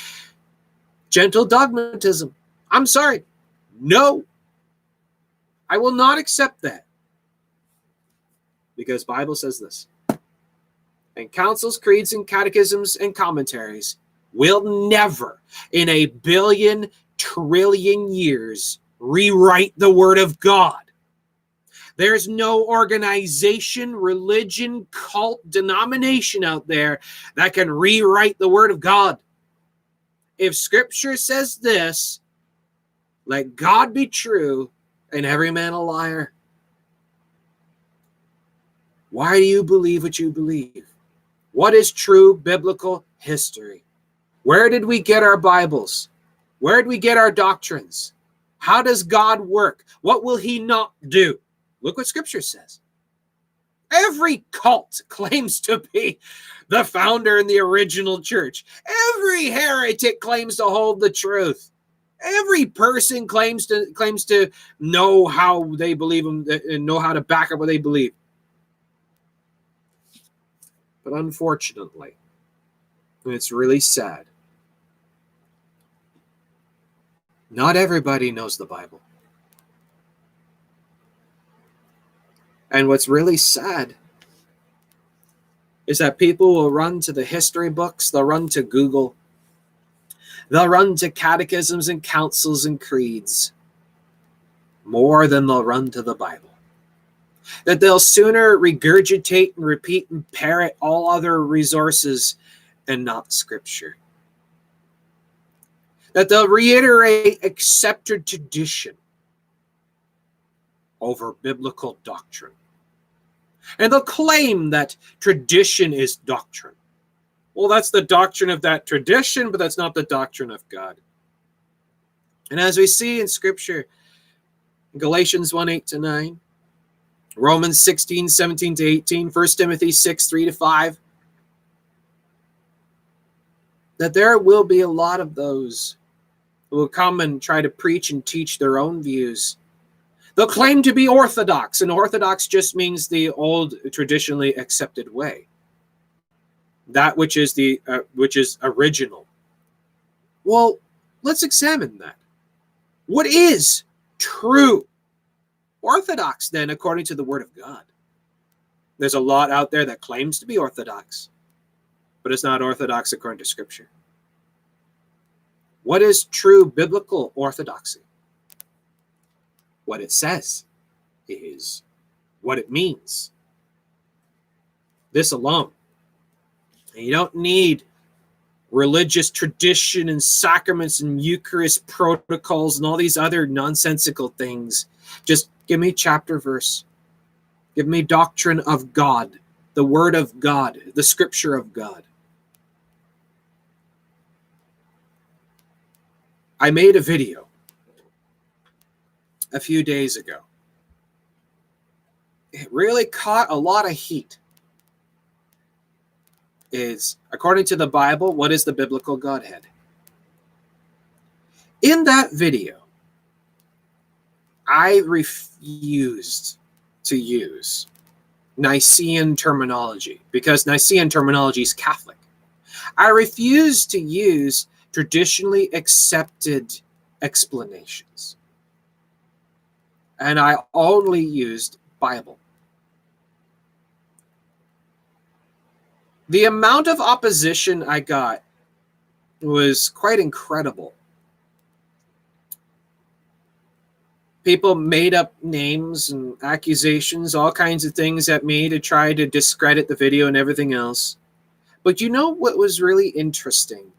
gentle dogmatism. I'm sorry. No. I will not accept that. Because Bible says this. And councils, creeds, and catechisms and commentaries will never in a billion trillion years rewrite the word of God. There's no organization, religion, cult, denomination out there that can rewrite the word of God. If scripture says this, let God be true and every man a liar. Why do you believe what you believe? What is true biblical history? Where did we get our Bibles? Where did we get our doctrines? How does God work? What will he not do? Look what scripture says. Every cult claims to be the founder and the original church. Every heretic claims to hold the truth. Every person claims to claims to know how they believe them and know how to back up what they believe. But unfortunately, and it's really sad, not everybody knows the Bible. And what's really sad is that people will run to the history books, they'll run to Google, they'll run to catechisms and councils and creeds more than they'll run to the Bible. That they'll sooner regurgitate and repeat and parrot all other resources and not Scripture. That they'll reiterate accepted tradition over biblical doctrine. And they'll claim that tradition is doctrine. Well, that's the doctrine of that tradition, but that's not the doctrine of God. And as we see in Scripture, Galatians 1 8 to 9, Romans 16 17 to 18, 1 Timothy 6 3 to 5, that there will be a lot of those who will come and try to preach and teach their own views They'll claim to be orthodox, and orthodox just means the old traditionally accepted way. That which is the uh, which is original. Well, let's examine that. What is true orthodox then according to the word of God? There's a lot out there that claims to be orthodox, but it's not orthodox according to scripture. What is true biblical orthodoxy? What it says is what it means. This alone. You don't need religious tradition and sacraments and Eucharist protocols and all these other nonsensical things. Just give me chapter verse. Give me doctrine of God, the word of God, the scripture of God. I made a video a few days ago. It really caught a lot of heat. Is according to the Bible, what is the biblical Godhead? In that video, I refused to use Nicene terminology because Nicene terminology is Catholic. I refuse to use traditionally accepted explanations and I only used Bible. The amount of opposition I got was quite incredible. People made up names and accusations, all kinds of things at me to try to discredit the video and everything else. But you know what was really interesting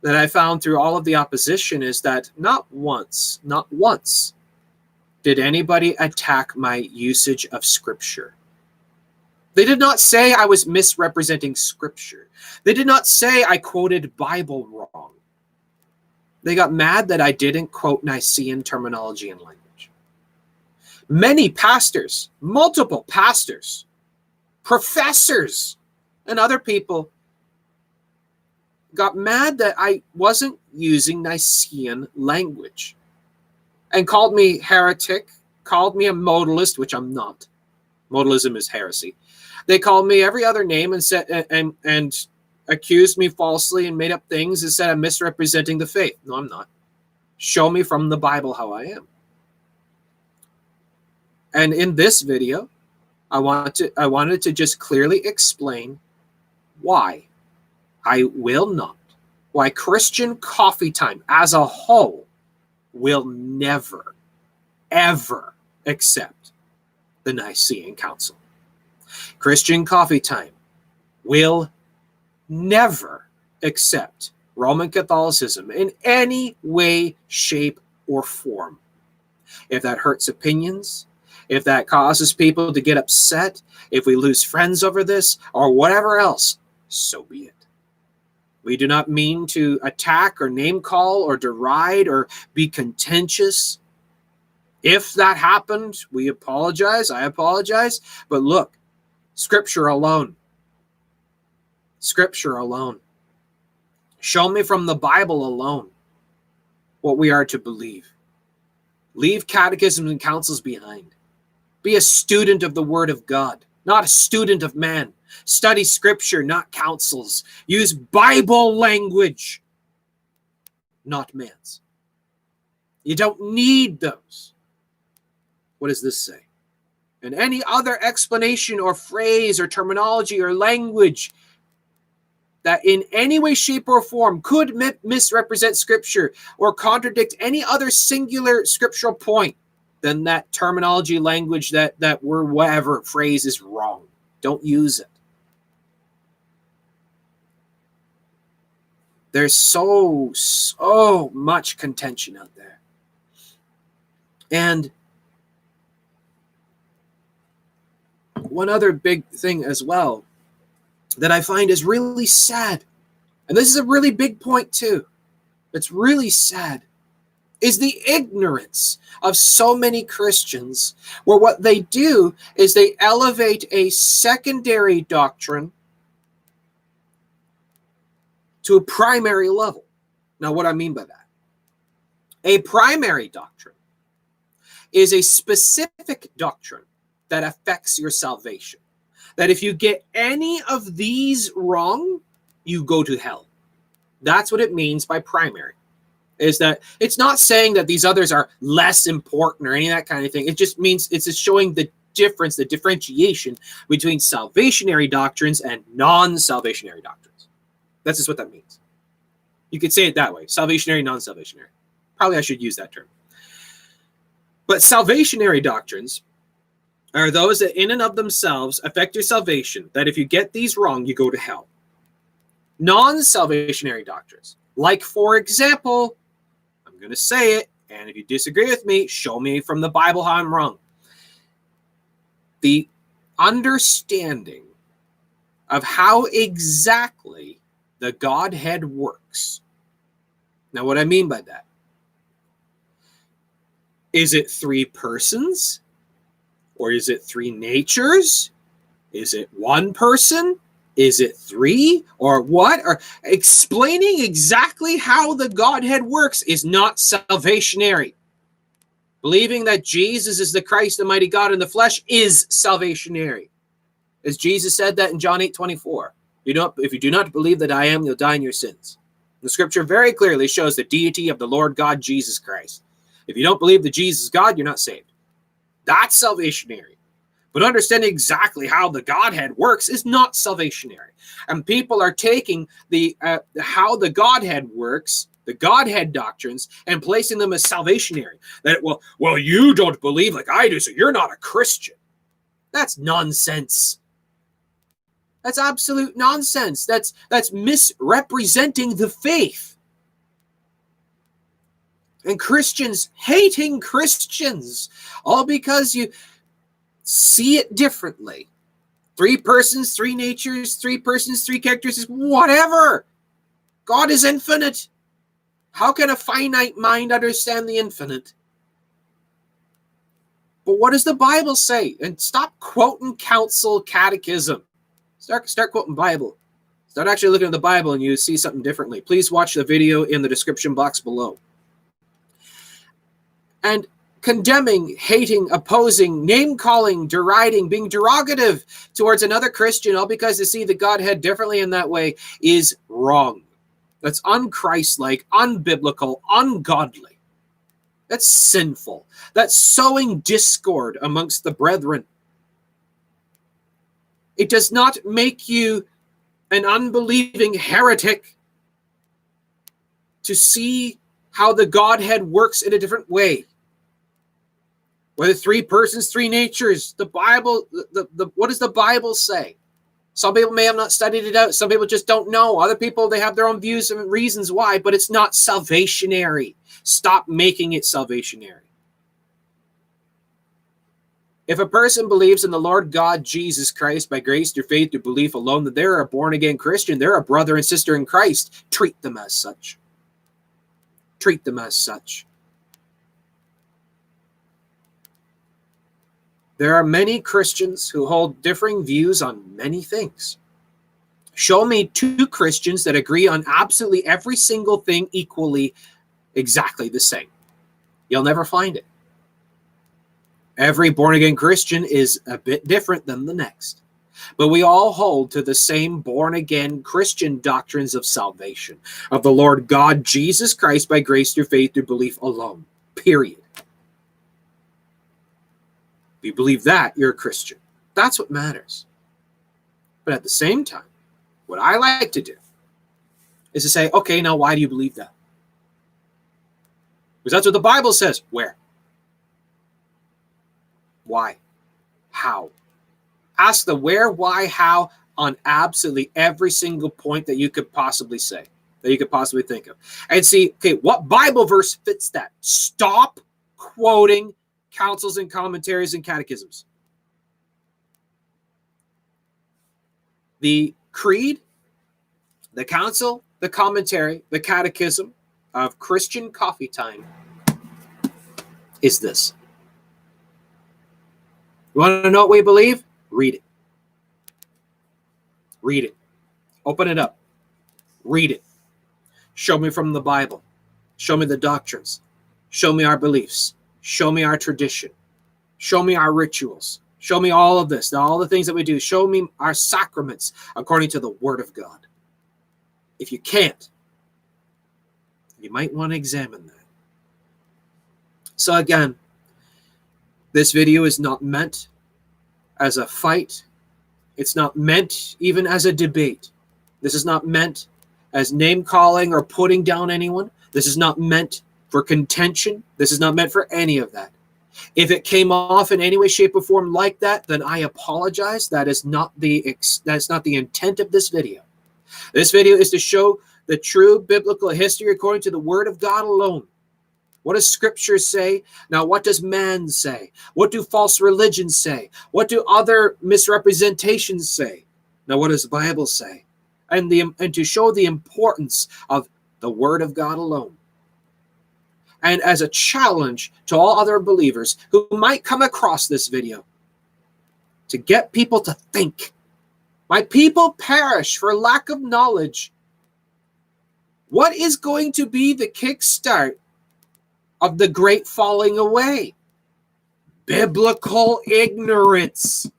that I found through all of the opposition is that not once, not once did anybody attack my usage of scripture. They did not say I was misrepresenting scripture. They did not say I quoted Bible wrong. They got mad that I didn't quote Nicene terminology and language. Many pastors, multiple pastors, professors, and other people got mad that I wasn't using Nicene language and called me heretic, called me a modalist, which I'm not. Modalism is heresy. They called me every other name and said and and accused me falsely and made up things and said I'm misrepresenting the faith. No, I'm not. Show me from the Bible how I am. And in this video, I wanted to I wanted to just clearly explain why I will not, why Christian coffee time as a whole will never, ever accept the Nicene Council. Christian coffee time will never accept Roman Catholicism in any way, shape, or form. If that hurts opinions, if that causes people to get upset, if we lose friends over this, or whatever else, so be it. We do not mean to attack or name call or deride or be contentious. If that happened, we apologize. I apologize. But look, scripture alone Scripture alone. Show me from the Bible alone what we are to believe. Leave catechisms and councils behind. Be a student of the Word of God, not a student of man. Study Scripture, not councils. Use Bible language, not man's. You don't need those. What does this say? And any other explanation or phrase or terminology or language that in any way, shape, or form could misrepresent scripture or contradict any other singular scriptural point, then that terminology, language, that that word, whatever phrase is wrong. Don't use it. There's so, so much contention out there. And one other big thing as well that I find is really sad, and this is a really big point too. It's really sad, is the ignorance of so many Christians, where what they do is they elevate a secondary doctrine to a primary level. Now, what I mean by that? A primary doctrine is a specific doctrine that affects your salvation that if you get any of these wrong, you go to hell. That's what it means by primary. Is that it's not saying that these others are less important or any of that kind of thing. It just means it's just showing the difference, the differentiation between salvationary doctrines and non-salvationary doctrines. That's just what that means. You could say it that way: salvationary, non-salvationary. Probably I should use that term. But salvationary doctrines are those that in and of themselves affect your salvation, that if you get these wrong, you go to hell. Non salvationary doctrines, like, for example, I'm going to say it, and if you disagree with me, show me from the Bible how I'm wrong. The understanding of how exactly the Godhead works. Now, what I mean by that is it three persons? Or is it three natures? Is it one person? Is it three? Or what? Or explaining exactly how the Godhead works is not salvationary. Believing that Jesus is the Christ, the mighty God in the flesh, is salvationary. As Jesus said that in John 8 24. If you do not believe that I am, you'll die in your sins. The scripture very clearly shows the deity of the Lord God Jesus Christ. If you don't believe that Jesus is God, you're not saved. That's salvationary. But understanding exactly how the Godhead works is not salvationary. And people are taking the uh, how the Godhead works, the Godhead doctrines, and placing them as salvationary. That well, well, you don't believe like I do, so you're not a Christian. That's nonsense. That's absolute nonsense. That's that's misrepresenting the faith. and Christians hating Christians, all because you see it differently. Three persons, three natures, three persons, three characters, whatever. God is infinite. How can a finite mind understand the infinite? But what does the Bible say? And stop quoting council catechism. Start start quoting Bible. Start actually looking at the Bible and you see something differently. Please watch the video in the description box below. And condemning, hating, opposing, name calling, deriding, being derogative towards another Christian all because they see the Godhead differently in that way is wrong. That's unchristlike, unbiblical, ungodly. That's sinful. That's sowing discord amongst the brethren. It does not make you an unbelieving heretic to see how the Godhead works in a different way. Whether three persons, three natures, the Bible, the, the, the, what does the Bible say? Some people may have not studied it out. Some people just don't know. Other people, they have their own views and reasons why, but it's not salvationary. Stop making it salvationary. If a person believes in the Lord God Jesus Christ by grace through faith through belief alone, that they're a born again Christian, they're a brother and sister in Christ, treat them as such. Treat them as such. There are many Christians who hold differing views on many things. Show me two Christians that agree on absolutely every single thing equally, exactly the same. You'll never find it. Every born again Christian is a bit different than the next. But we all hold to the same born again Christian doctrines of salvation, of the Lord God Jesus Christ by grace through faith through belief alone. Period If you believe that, you're a Christian. That's what matters. But at the same time, what I like to do is to say, okay, now why do you believe that? Because that's what the Bible says. Where? Why? How? Ask the where, why, how on absolutely every single point that you could possibly say, that you could possibly think of. And see, okay, what Bible verse fits that? Stop quoting councils and commentaries and catechisms. The creed, the council, the commentary, the catechism of Christian coffee time is this. You want to know what we believe? Read it. Read it. Open it up. Read it. Show me from the Bible. Show me the doctrines. Show me our beliefs. Show me our tradition. Show me our rituals. Show me all of this, all the things that we do. Show me our sacraments according to the Word of God. If you can't, you might want to examine that. So, again, this video is not meant as a fight, it's not meant even as a debate. This is not meant as name calling or putting down anyone. This is not meant for contention. This is not meant for any of that. If it came off in any way, shape, or form like that, then I apologize. That is not the that's not the intent of this video. This video is to show the true biblical history according to the Word of God alone. What does Scripture say? Now, what does man say? What do false religions say? What do other misrepresentations say? Now, what does the Bible say? And the and to show the importance of the Word of God alone and as a challenge to all other believers who might come across this video to get people to think. My people perish for lack of knowledge. What is going to be the kickstart of the great falling away? Biblical ignorance.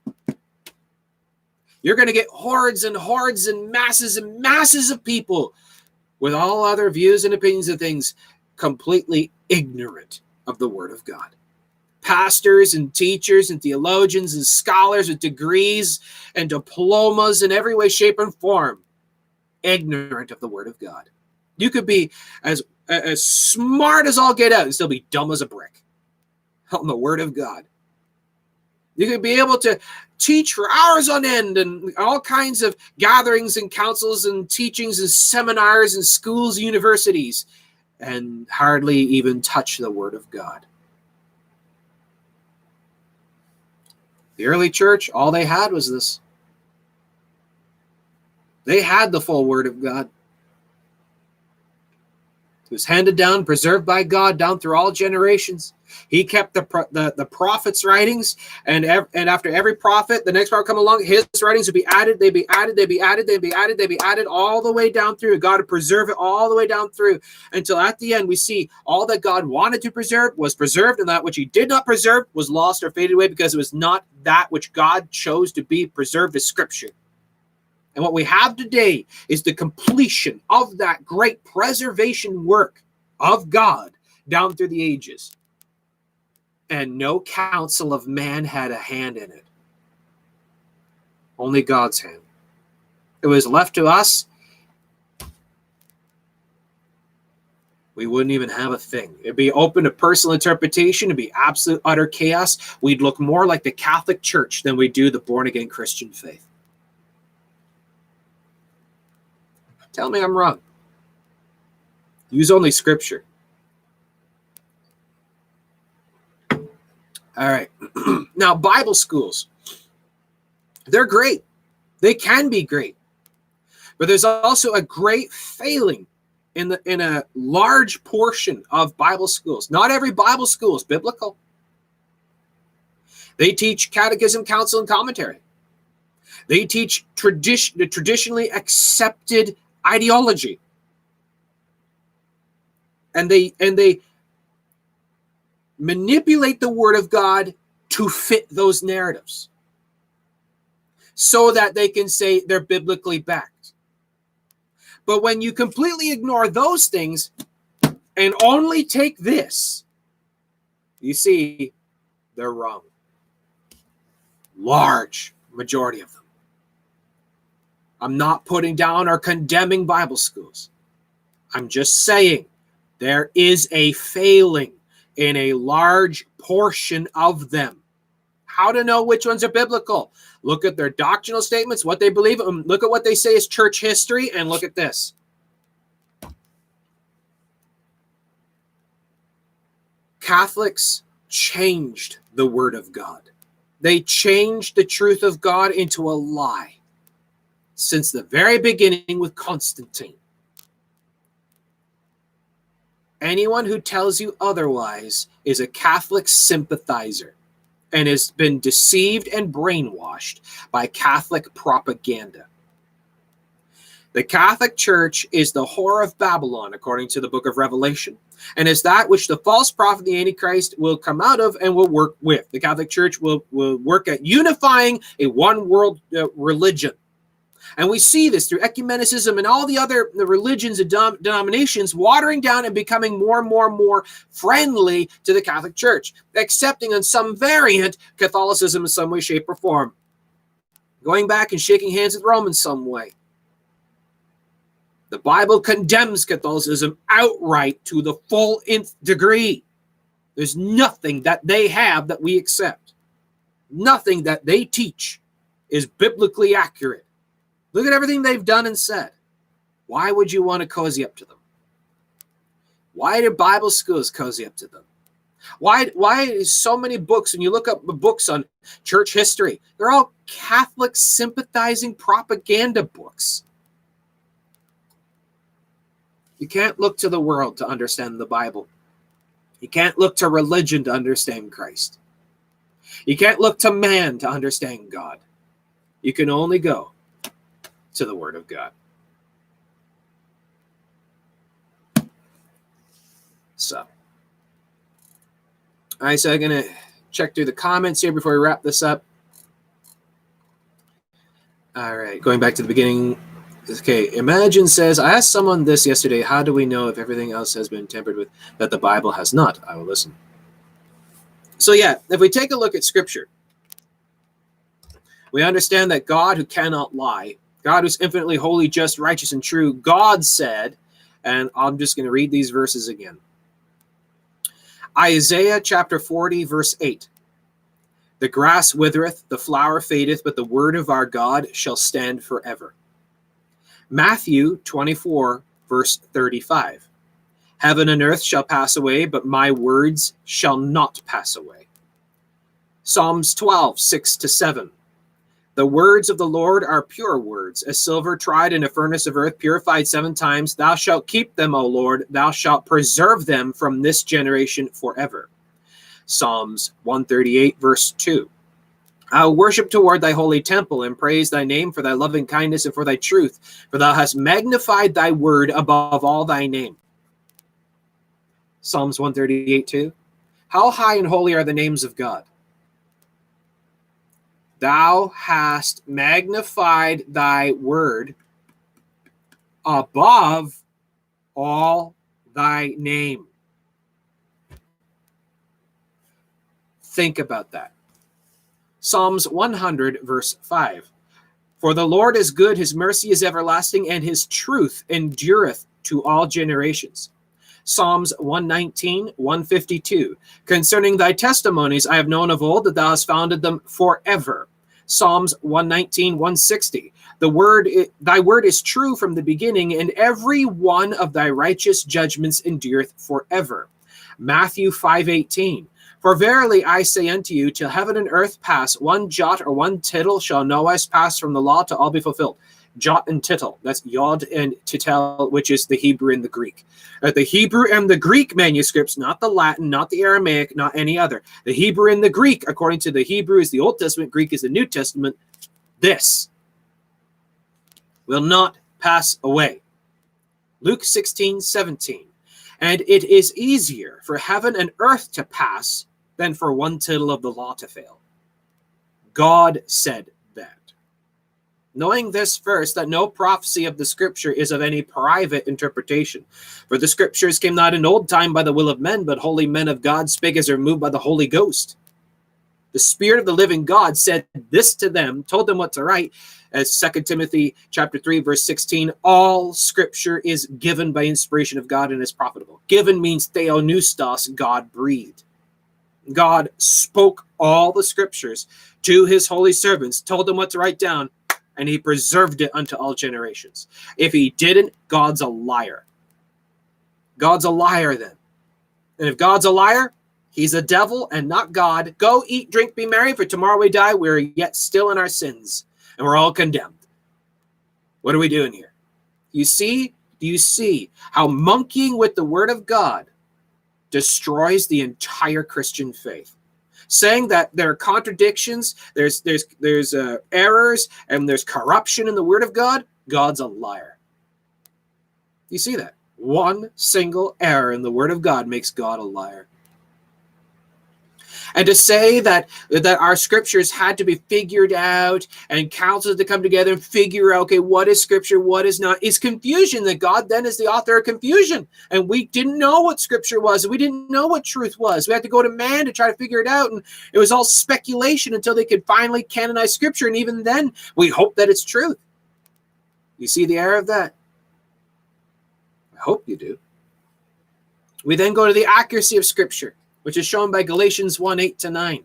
You're going to get hordes and hordes and masses and masses of people with all other views and opinions of things completely ignorant of the Word of God. Pastors and teachers and theologians and scholars with degrees and diplomas in every way, shape, and form, ignorant of the Word of God. You could be as as smart as all get out and still be dumb as a brick on the Word of God. You could be able to teach for hours on end and all kinds of gatherings and councils and teachings and seminars and schools, and universities, and hardly even touch the Word of God. The early church, all they had was this. They had the full Word of God. It was handed down, preserved by God down through all generations. He kept the the, the prophets' writings, and ev- and after every prophet, the next prophet come along, his writings would be added. They'd be added. They'd be added. They'd be added. They'd be added all the way down through. God would preserve it all the way down through until at the end we see all that God wanted to preserve was preserved, and that which He did not preserve was lost or faded away because it was not that which God chose to be preserved as Scripture. And what we have today is the completion of that great preservation work of God down through the ages. And no counsel of man had a hand in it, only God's hand. It was left to us. We wouldn't even have a thing. It'd be open to personal interpretation. It'd be absolute utter chaos. We'd look more like the Catholic Church than we do the born again Christian faith. Tell me I'm wrong. Use only scripture. All right. now, Bible schools, they're great. They can be great. But there's also a great failing in the in a large portion of Bible schools. Not every Bible school is biblical. They teach catechism, council, and commentary. They teach tradition, the traditionally accepted ideology. And they and they manipulate the word of god to fit those narratives so that they can say they're biblically backed. But when you completely ignore those things and only take this you see they're wrong. Large majority of them I'm not putting down or condemning Bible schools. I'm just saying there is a failing in a large portion of them. How to know which ones are biblical? Look at their doctrinal statements, what they believe, and look at what they say is church history, and look at this. Catholics changed the Word of God. They changed the truth of God into a lie since the very beginning with Constantine. Anyone who tells you otherwise is a Catholic sympathizer and has been deceived and brainwashed by Catholic propaganda. The Catholic Church is the whore of Babylon, according to the book of Revelation, and is that which the false prophet, the Antichrist, will come out of and will work with. The Catholic Church will, will work at unifying a one world uh, religion and we see this through ecumenicism and all the other the religions and dom- denominations watering down and becoming more and more and more friendly to the Catholic Church, accepting on some variant Catholicism in some way, shape, or form. Going back and shaking hands with Rome in some way. The Bible condemns Catholicism outright to the full nth degree. There's nothing that they have that we accept. Nothing that they teach is biblically accurate. Look at everything they've done and said. Why would you want to cozy up to them? Why do Bible schools cozy up to them? Why why is so many books when you look up books on church history, they're all Catholic sympathizing propaganda books. You can't look to the world to understand the Bible. You can't look to religion to understand Christ. You can't look to man to understand God. You can only go to the Word of God. So, all right, so I'm going to check through the comments here before we wrap this up. All right, going back to the beginning. Okay, Imagine says, I asked someone this yesterday. How do we know if everything else has been tempered with that the Bible has not? I will listen. So, yeah, if we take a look at Scripture, we understand that God, who cannot lie, God who's infinitely holy, just, righteous, and true, God said, and I'm just going to read these verses again. Isaiah chapter 40, verse 8. The grass withereth, the flower fadeth, but the word of our God shall stand forever. Matthew 24, verse 35. Heaven and earth shall pass away, but my words shall not pass away. Psalms 12, 6 to 7. The words of the Lord are pure words, as silver tried in a furnace of earth, purified seven times. Thou shalt keep them, O Lord. Thou shalt preserve them from this generation forever. Psalms 138, verse 2. I will worship toward thy holy temple and praise thy name for thy loving kindness and for thy truth, for thou hast magnified thy word above all thy name. Psalms 138 2. How high and holy are the names of God? Thou hast magnified thy word above all thy name. Think about that. Psalms 100, verse 5. For the Lord is good, his mercy is everlasting, and his truth endureth to all generations. Psalms 119, 152. Concerning thy testimonies, I have known of old that thou hast founded them forever. Psalms 119, 160. The word, thy word is true from the beginning, and every one of thy righteous judgments endureth forever. Matthew 5, 18. For verily I say unto you, till heaven and earth pass, one jot or one tittle shall no wise pass from the law to all be fulfilled jot and tittle. That's yod and tittle, which is the Hebrew and the Greek. Uh, the Hebrew and the Greek manuscripts, not the Latin, not the Aramaic, not any other. The Hebrew and the Greek, according to the Hebrew, is the Old Testament, Greek is the New Testament. This will not pass away. Luke 16, 17. And it is easier for heaven and earth to pass than for one tittle of the law to fail. God said knowing this first, that no prophecy of the scripture is of any private interpretation. For the scriptures came not in old time by the will of men, but holy men of God spake as are moved by the Holy Ghost. The Spirit of the living God said this to them, told them what to write, as Second Timothy chapter 3, verse 16, all scripture is given by inspiration of God and is profitable. Given means theopneustos, God breathed. God spoke all the scriptures to his holy servants, told them what to write down, and he preserved it unto all generations. If he didn't, God's a liar. God's a liar then. And if God's a liar, he's a devil and not God. Go eat, drink, be merry, for tomorrow we die. We're yet still in our sins, and we're all condemned. What are we doing here? You see, do you see how monkeying with the word of God destroys the entire Christian faith? Saying that there are contradictions, there's there's there's uh, errors, and there's corruption in the Word of God, God's a liar. You see that? One single error in the Word of God makes God a liar. And to say that that our scriptures had to be figured out and councils to come together and figure out, okay, what is scripture, what is not, is confusion. That God then is the author of confusion. And we didn't know what scripture was. We didn't know what truth was. We had to go to man to try to figure it out. And it was all speculation until they could finally canonize scripture. And even then, we hope that it's truth. You see the error of that? I hope you do. We then go to the accuracy of scripture which is shown by Galatians 1 8 to 9.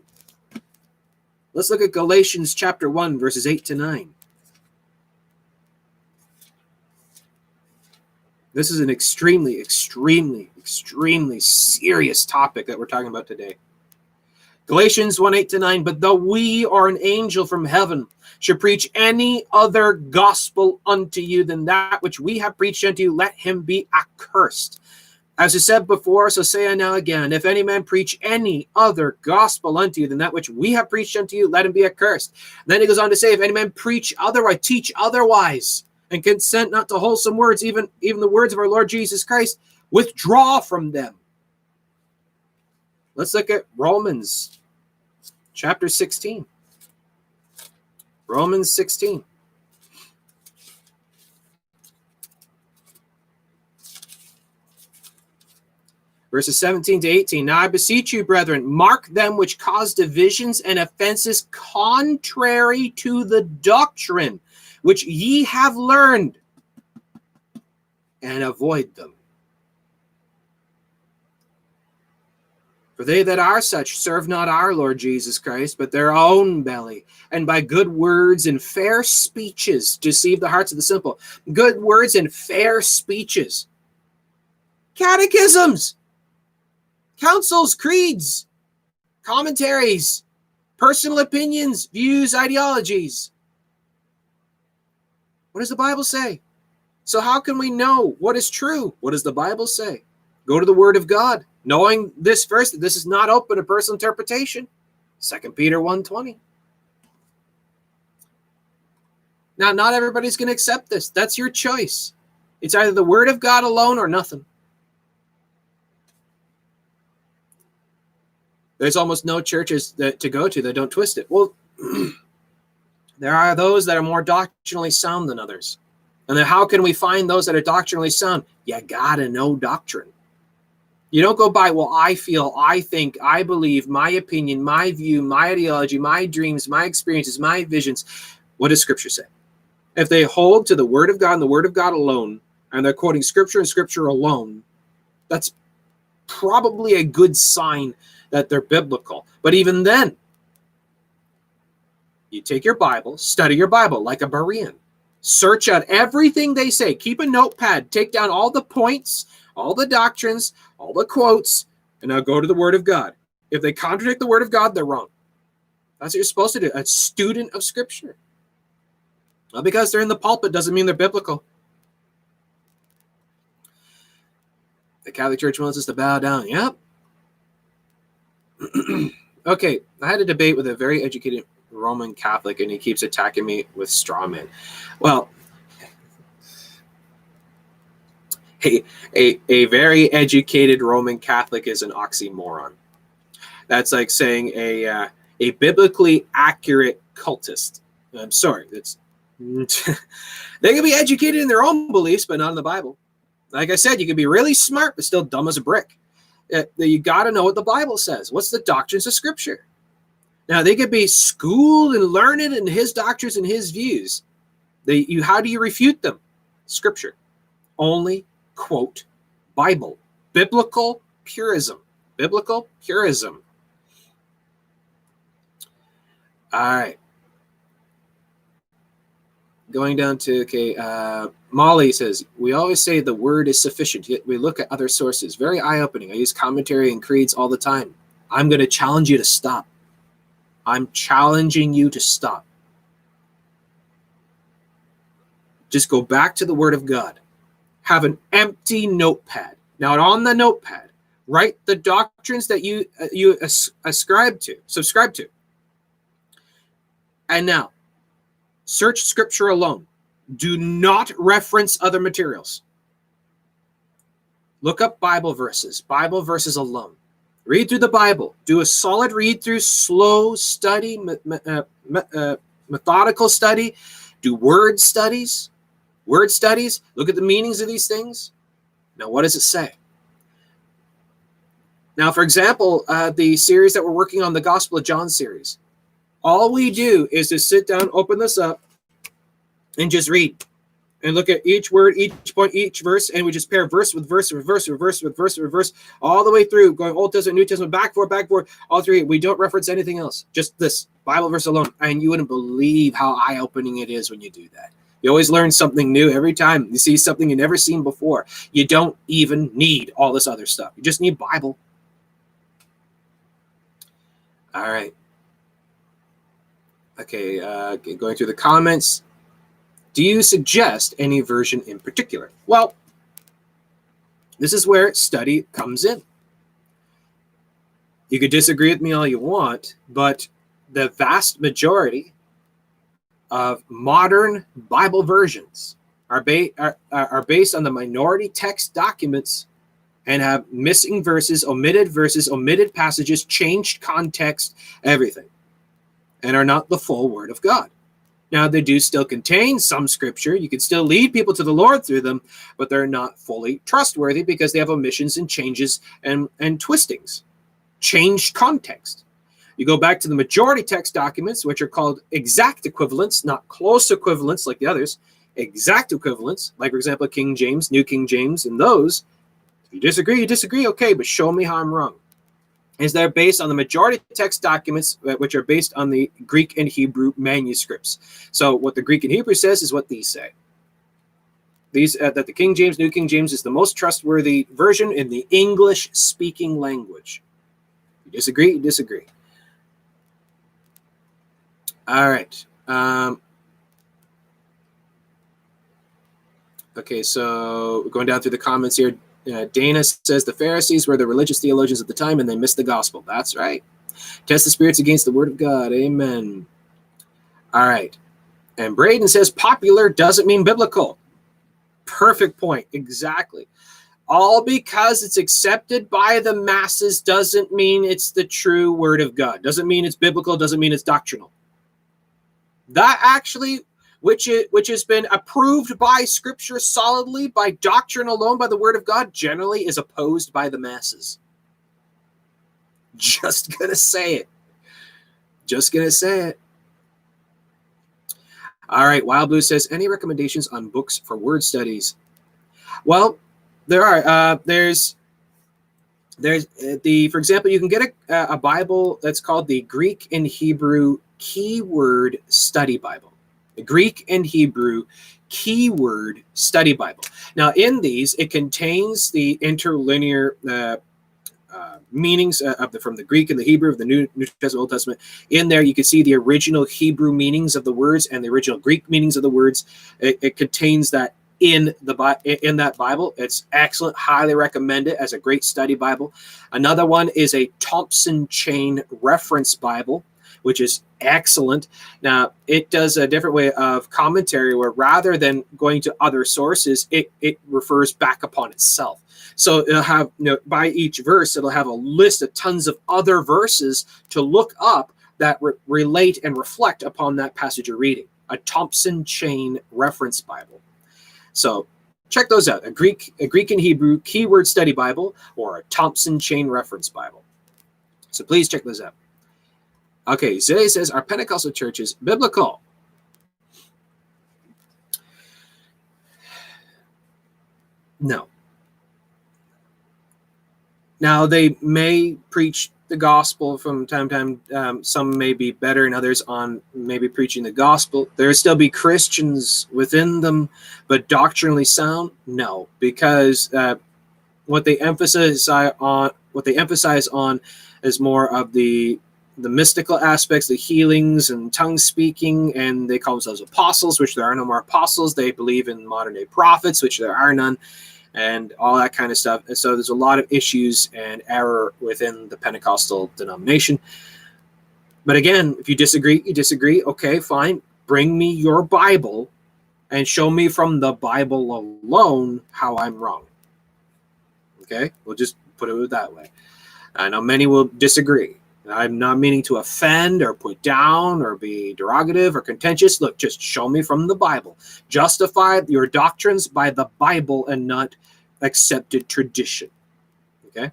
Let's look at Galatians chapter 1, verses 8 to 9. This is an extremely, extremely, extremely serious topic that we're talking about today. Galatians 1 8 to 9. But though we or an angel from heaven should preach any other gospel unto you than that which we have preached unto you, let him be accursed. As I said before, so say I now again, if any man preach any other gospel unto you than that which we have preached unto you, let him be accursed. then he goes on to say, if any man preach otherwise, teach otherwise, and consent not to wholesome words, even, even the words of our Lord Jesus Christ, withdraw from them. Let's look at Romans chapter 16. Romans 16. Verses 17 to 18. Now I beseech you, brethren, mark them which cause divisions and offenses contrary to the doctrine which ye have learned, and avoid them. For they that are such serve not our Lord Jesus Christ, but their own belly, and by good words and fair speeches deceive the hearts of the simple. Good words and fair speeches Catechisms, councils, creeds, commentaries, personal opinions, views, ideologies. What does the Bible say? So, how can we know what is true? What does the Bible say? Go to the Word of God, knowing this first, this is not open to personal interpretation. Second Peter 1:20. Now, not everybody's going to accept this. That's your choice. It's either the Word of God alone or nothing. There's almost no churches that to go to that don't twist it. Well, there are those that are more doctrinally sound than others. And then how can we find those that are doctrinally sound? You gotta know doctrine. You don't go by, well, I feel, I think, I believe, my opinion, my view, my ideology, my dreams, my experiences, my visions. What does scripture say? If they hold to the word of God and the word of God alone, and they're quoting scripture and scripture alone, that's probably a good sign that they're biblical. But even then, you take your Bible, study your Bible like a Berean. Search out everything they say. Keep a notepad. Take down all the points, all the doctrines, all the quotes, and now go to the Word of God. If they contradict the Word of God, they're wrong. That's what you're supposed to do. A student of Scripture. Because they're in the pulpit doesn't mean they're biblical. The Catholic Church wants us to bow down. Yep. okay, I had a debate with a very educated Roman Catholic, and he keeps attacking me with straw men. Well, a, a, a very educated Roman Catholic is an oxymoron. That's like saying a uh, a biblically accurate cultist. I'm sorry, that's they can be educated in their own beliefs, but not in the Bible. Like I said, you can be really smart, but still dumb as a brick. Uh, you got to know what the Bible says. What's the doctrines of Scripture? Now they could be schooled and learned in his doctrines and his views. They, you, how do you refute them? Scripture. Only quote Bible. Biblical purism. Biblical purism. All right. Going down to okay, uh, Molly says we always say the word is sufficient. Yet we look at other sources. Very eye-opening. I use commentary and creeds all the time. I'm going to challenge you to stop. I'm challenging you to stop. Just go back to the Word of God. Have an empty notepad. Now, on the notepad, write the doctrines that you uh, you as- ascribe to, subscribe to. And now, search Scripture alone. Do not reference other materials. Look up Bible verses, Bible verses alone. Read through the Bible. Do a solid read through, slow study, uh, uh, methodical study. Do word studies. Word studies. Look at the meanings of these things. Now, what does it say? Now, for example, uh, the series that we're working on, the Gospel of John series, all we do is to sit down, open this up, and just read and look at each word, each point, each verse, and we just pair verse with verse, with verse, with verse, with verse, with verse, all the way through, going Old Testament, New Testament, back, forth, back, forth, all three. We don't reference anything else, just this Bible verse alone. And you wouldn't believe how eye opening it is when you do that. You always learn something new every time you see something you never seen before. You don't even need all this other stuff. You just need Bible. All right. Okay, uh, going through the comments. Do you suggest any version in particular? Well, this is where study comes in. You could disagree with me all you want, but the vast majority of modern Bible versions are, ba- are, are based on the minority text documents and have missing verses, omitted verses, omitted passages, changed context, everything, and are not the full Word of God. Now, they do still contain some scripture. You can still lead people to the Lord through them, but they're not fully trustworthy because they have omissions and changes and, and twistings, changed context. You go back to the majority text documents, which are called exact equivalents, not close equivalents like the others, exact equivalents, like, for example, King James, New King James, and those. If you disagree, you disagree, okay, but show me how I'm wrong is they're based on the majority text documents, uh, which are based on the Greek and Hebrew manuscripts. So what the Greek and Hebrew says is what these say. these uh, that the King James, New King James, is the most trustworthy version in the English-speaking language. You disagree? You disagree. All right. Um, okay, so going down through the comments here, uh, Dana says the Pharisees were the religious theologians at the time and they missed the gospel. That's right. Test the spirits against the word of God. Amen. All right. And Braden says popular doesn't mean biblical. Perfect point. Exactly. All because it's accepted by the masses doesn't mean it's the true word of God. Doesn't mean it's biblical, doesn't mean it's doctrinal. That actually which which has been approved by scripture solidly by doctrine alone by the word of God generally is opposed by the masses. Just to say it. Just to say it. All right, Wild Blue says, any recommendations on books for word studies? Well, there are. Uh, there's there's uh, the for example, you can get a, a Bible that's called the Greek and Hebrew Keyword Study Bible. The Greek and Hebrew Keyword Study Bible. Now, in these, it contains the interlinear uh, uh, meanings uh, of the from the Greek and the Hebrew of the New, New Testament, Old Testament. In there, you can see the original Hebrew meanings of the words and the original Greek meanings of the words. It, it contains that in the in that Bible. It's excellent. Highly recommend it as a great study Bible. Another one is a Thompson Chain Reference Bible, which is excellent. Now it does a different way of commentary, where rather than going to other sources, it it refers back upon itself. So it'll have, you know, by each verse, it'll have a list of tons of other verses to look up that re- relate and reflect upon that passage you're reading. A Thompson Chain Reference Bible. So check those out. A Greek, a Greek and Hebrew keyword study Bible or a Thompson Chain Reference Bible. So please check those out. Okay, Zay says, are Pentecostal churches biblical? No. Now they may preach the gospel from time to time. Um, some may be better and others on maybe preaching the gospel. There still be Christians within them, but doctrinally sound, no, because uh, what they emphasize on what they emphasize on is more of the the mystical aspects, the healings and tongue speaking, and they call themselves apostles, which there are no more apostles. They believe in modern day prophets, which there are none and all that kind of stuff. And so there's a lot of issues and error within the Pentecostal denomination. But again, if you disagree, you disagree. Okay, fine. Bring me your Bible and show me from the Bible alone how I'm wrong. Okay, we'll just put it that way. I know many will disagree. I'm not meaning to offend or put down or be derogative or contentious. Look, just show me from the Bible. Justify your doctrines by the Bible and not accepted tradition. Okay.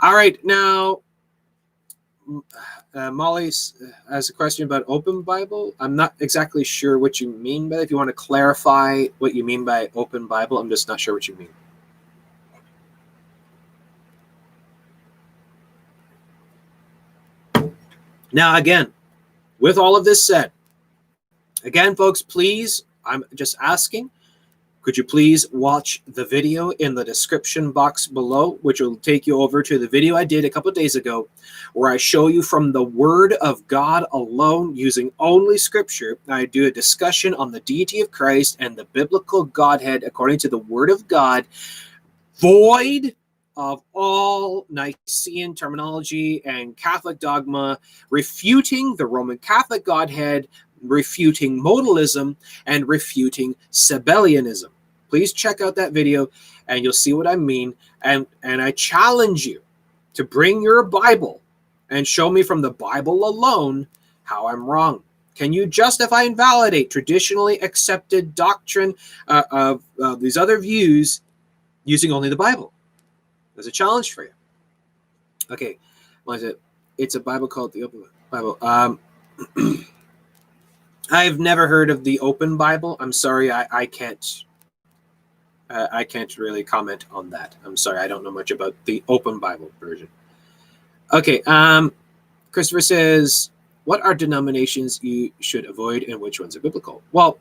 All right. Now, uh, Molly has a question about open Bible. I'm not exactly sure what you mean by. It. If you want to clarify what you mean by open Bible, I'm just not sure what you mean. Now, again, with all of this said, again, folks, please, I'm just asking, could you please watch the video in the description box below, which will take you over to the video I did a couple days ago, where I show you from the Word of God alone, using only Scripture. I do a discussion on the deity of Christ and the biblical Godhead according to the Word of God, void of all Nicene terminology and Catholic dogma, refuting the Roman Catholic Godhead, refuting modalism, and refuting Sabellianism. Please check out that video and you'll see what I mean. And, and I challenge you to bring your Bible and show me from the Bible alone how I'm wrong. Can you justify and validate traditionally accepted doctrine uh, of uh, these other views using only the Bible? There's a challenge for you. Okay, what is it? It's a Bible called the Open Bible. Um, I've never heard of the Open Bible. I'm sorry, I, I can't. Uh, I can't really comment on that. I'm sorry, I don't know much about the Open Bible version. Okay, um, Christopher says, "What are denominations you should avoid, and which ones are biblical?" Well,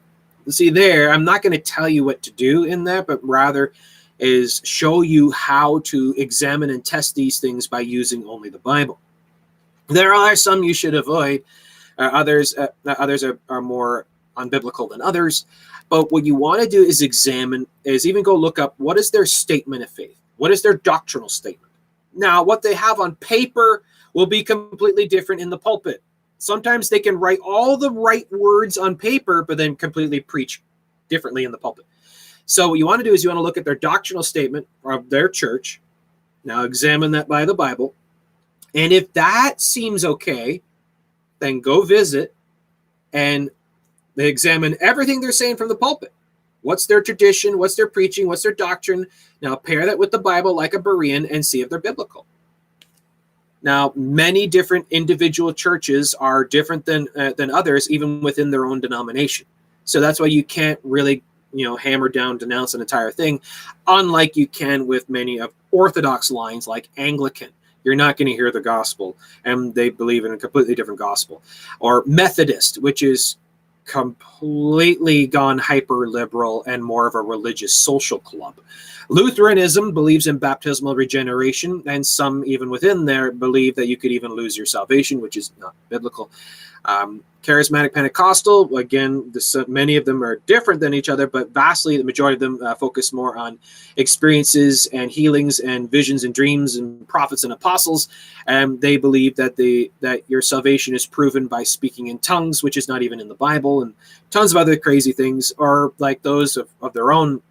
see there, I'm not going to tell you what to do in that, but rather is show you how to examine and test these things by using only the Bible. There are some you should avoid. Uh, others, uh, others are, are more unbiblical than others. But what you want to do is examine, is even go look up what is their statement of faith? What is their doctrinal statement? Now, what they have on paper will be completely different in the pulpit. Sometimes they can write all the right words on paper, but then completely preach differently in the pulpit. So, what you want to do is you want to look at their doctrinal statement of their church. Now, examine that by the Bible. And if that seems okay, then go visit and they examine everything they're saying from the pulpit. What's their tradition? What's their preaching? What's their doctrine? Now pair that with the Bible like a Berean and see if they're biblical. Now, many different individual churches are different than uh, than others, even within their own denomination. So that's why you can't really, you know, hammer down, denounce an entire thing, unlike you can with many of Orthodox lines like Anglican. You're not going to hear the gospel, and they believe in a completely different gospel. Or Methodist, which is completely gone hyper liberal and more of a religious social club. Lutheranism believes in baptismal regeneration, and some even within there believe that you could even lose your salvation, which is not biblical. Um, charismatic Pentecostal, again, this, uh, many of them are different than each other, but vastly the majority of them uh, focus more on experiences and healings and visions and dreams and prophets and apostles. And they believe that the that your salvation is proven by speaking in tongues, which is not even in the Bible, and tons of other crazy things, or like those of, of their own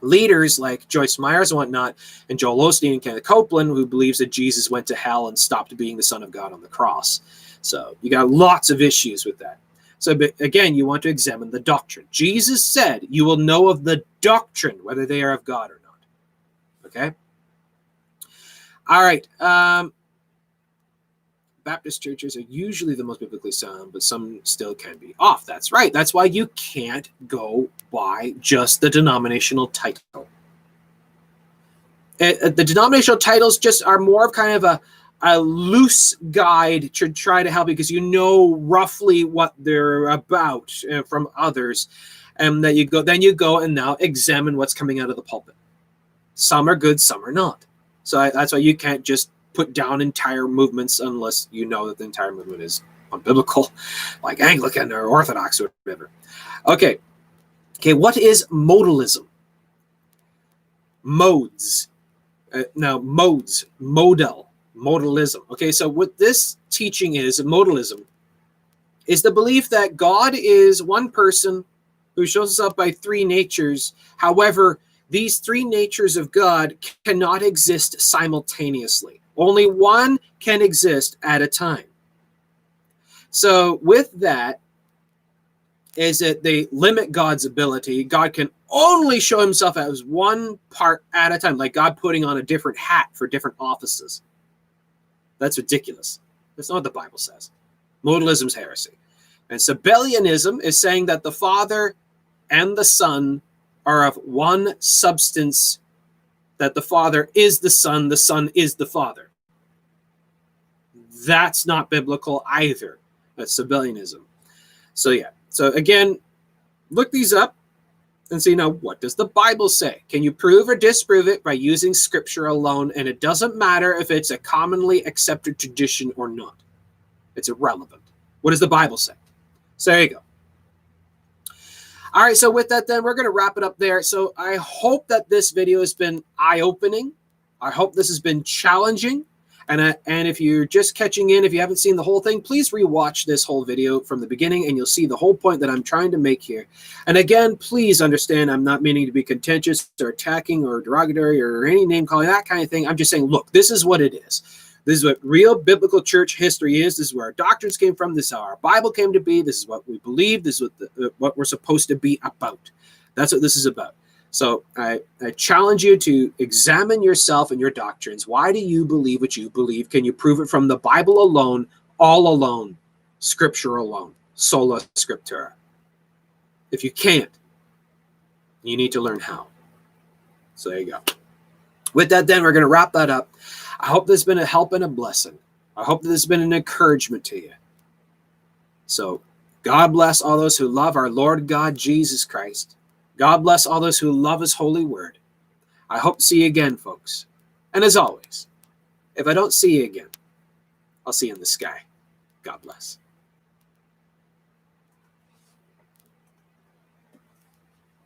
leaders like Joyce Myers and whatnot, and Joel Osteen and Kenneth Copeland, who believes that Jesus went to hell and stopped being the Son of God on the cross. So you got lots of issues with that. So again, you want to examine the doctrine. Jesus said, "You will know of the doctrine whether they are of God or not." Okay. All right. Um, Baptist churches are usually the most biblically sound, but some still can be off. That's right. That's why you can't go by just the denominational title. Uh, the denominational titles just are more of kind of a a loose guide to try to help you because you know roughly what they're about uh, from others. And that you go then you go and now examine what's coming out of the pulpit. Some are good some are not. So I, that's why you can't just put down entire movements unless you know that the entire movement is unbiblical like anglican or orthodox or whatever. Okay. Okay what is modalism? Modes. Uh, now modes. Modal modalism. Okay, so what this teaching is, modalism, is the belief that God is one person who shows up by three natures. However, these three natures of God cannot exist simultaneously. Only one can exist at a time. So, with that, is that they limit God's ability. God can only show himself as one part at a time, like God putting on a different hat for different offices. That's ridiculous. That's not what the Bible says. Modalism's heresy. And Sabellianism is saying that the Father and the Son are of one substance, that the Father is the Son, the Son is the Father. That's not biblical either. That's Sabellianism. So, yeah. So, again, look these up and see now what does the Bible say? Can you prove or disprove it by using scripture alone? And it doesn't matter if it's a commonly accepted tradition or not. It's irrelevant. What does the Bible say? So there you go. All right, so with that, then we're going to wrap it up there. So I hope that this video has been eye opening. I hope this has been challenging. And, uh, and if you're just catching in, if you haven't seen the whole thing, please rewatch this whole video from the beginning and you'll see the whole point that I'm trying to make here. And again, please understand I'm not meaning to be contentious or attacking or derogatory or any name calling, that kind of thing. I'm just saying, look, this is what it is. This is what real biblical church history is. This is where our doctrines came from. This is how our Bible came to be. This is what we believe. This is what, the, what we're supposed to be about. That's what this is about. So I, I challenge you to examine yourself and your doctrines. Why do you believe what you believe? Can you prove it from the Bible alone, all alone, scripture alone, sola scriptura? If you can't, you need to learn how. So there you go. With that, then, we're going to wrap that up. I hope this has been a help and a blessing. I hope that this has been an encouragement to you. So God bless all those who love our Lord God Jesus Christ. God bless all those who love his holy word. I hope to see you again, folks. And as always, if I don't see you again, I'll see you in the sky. God bless.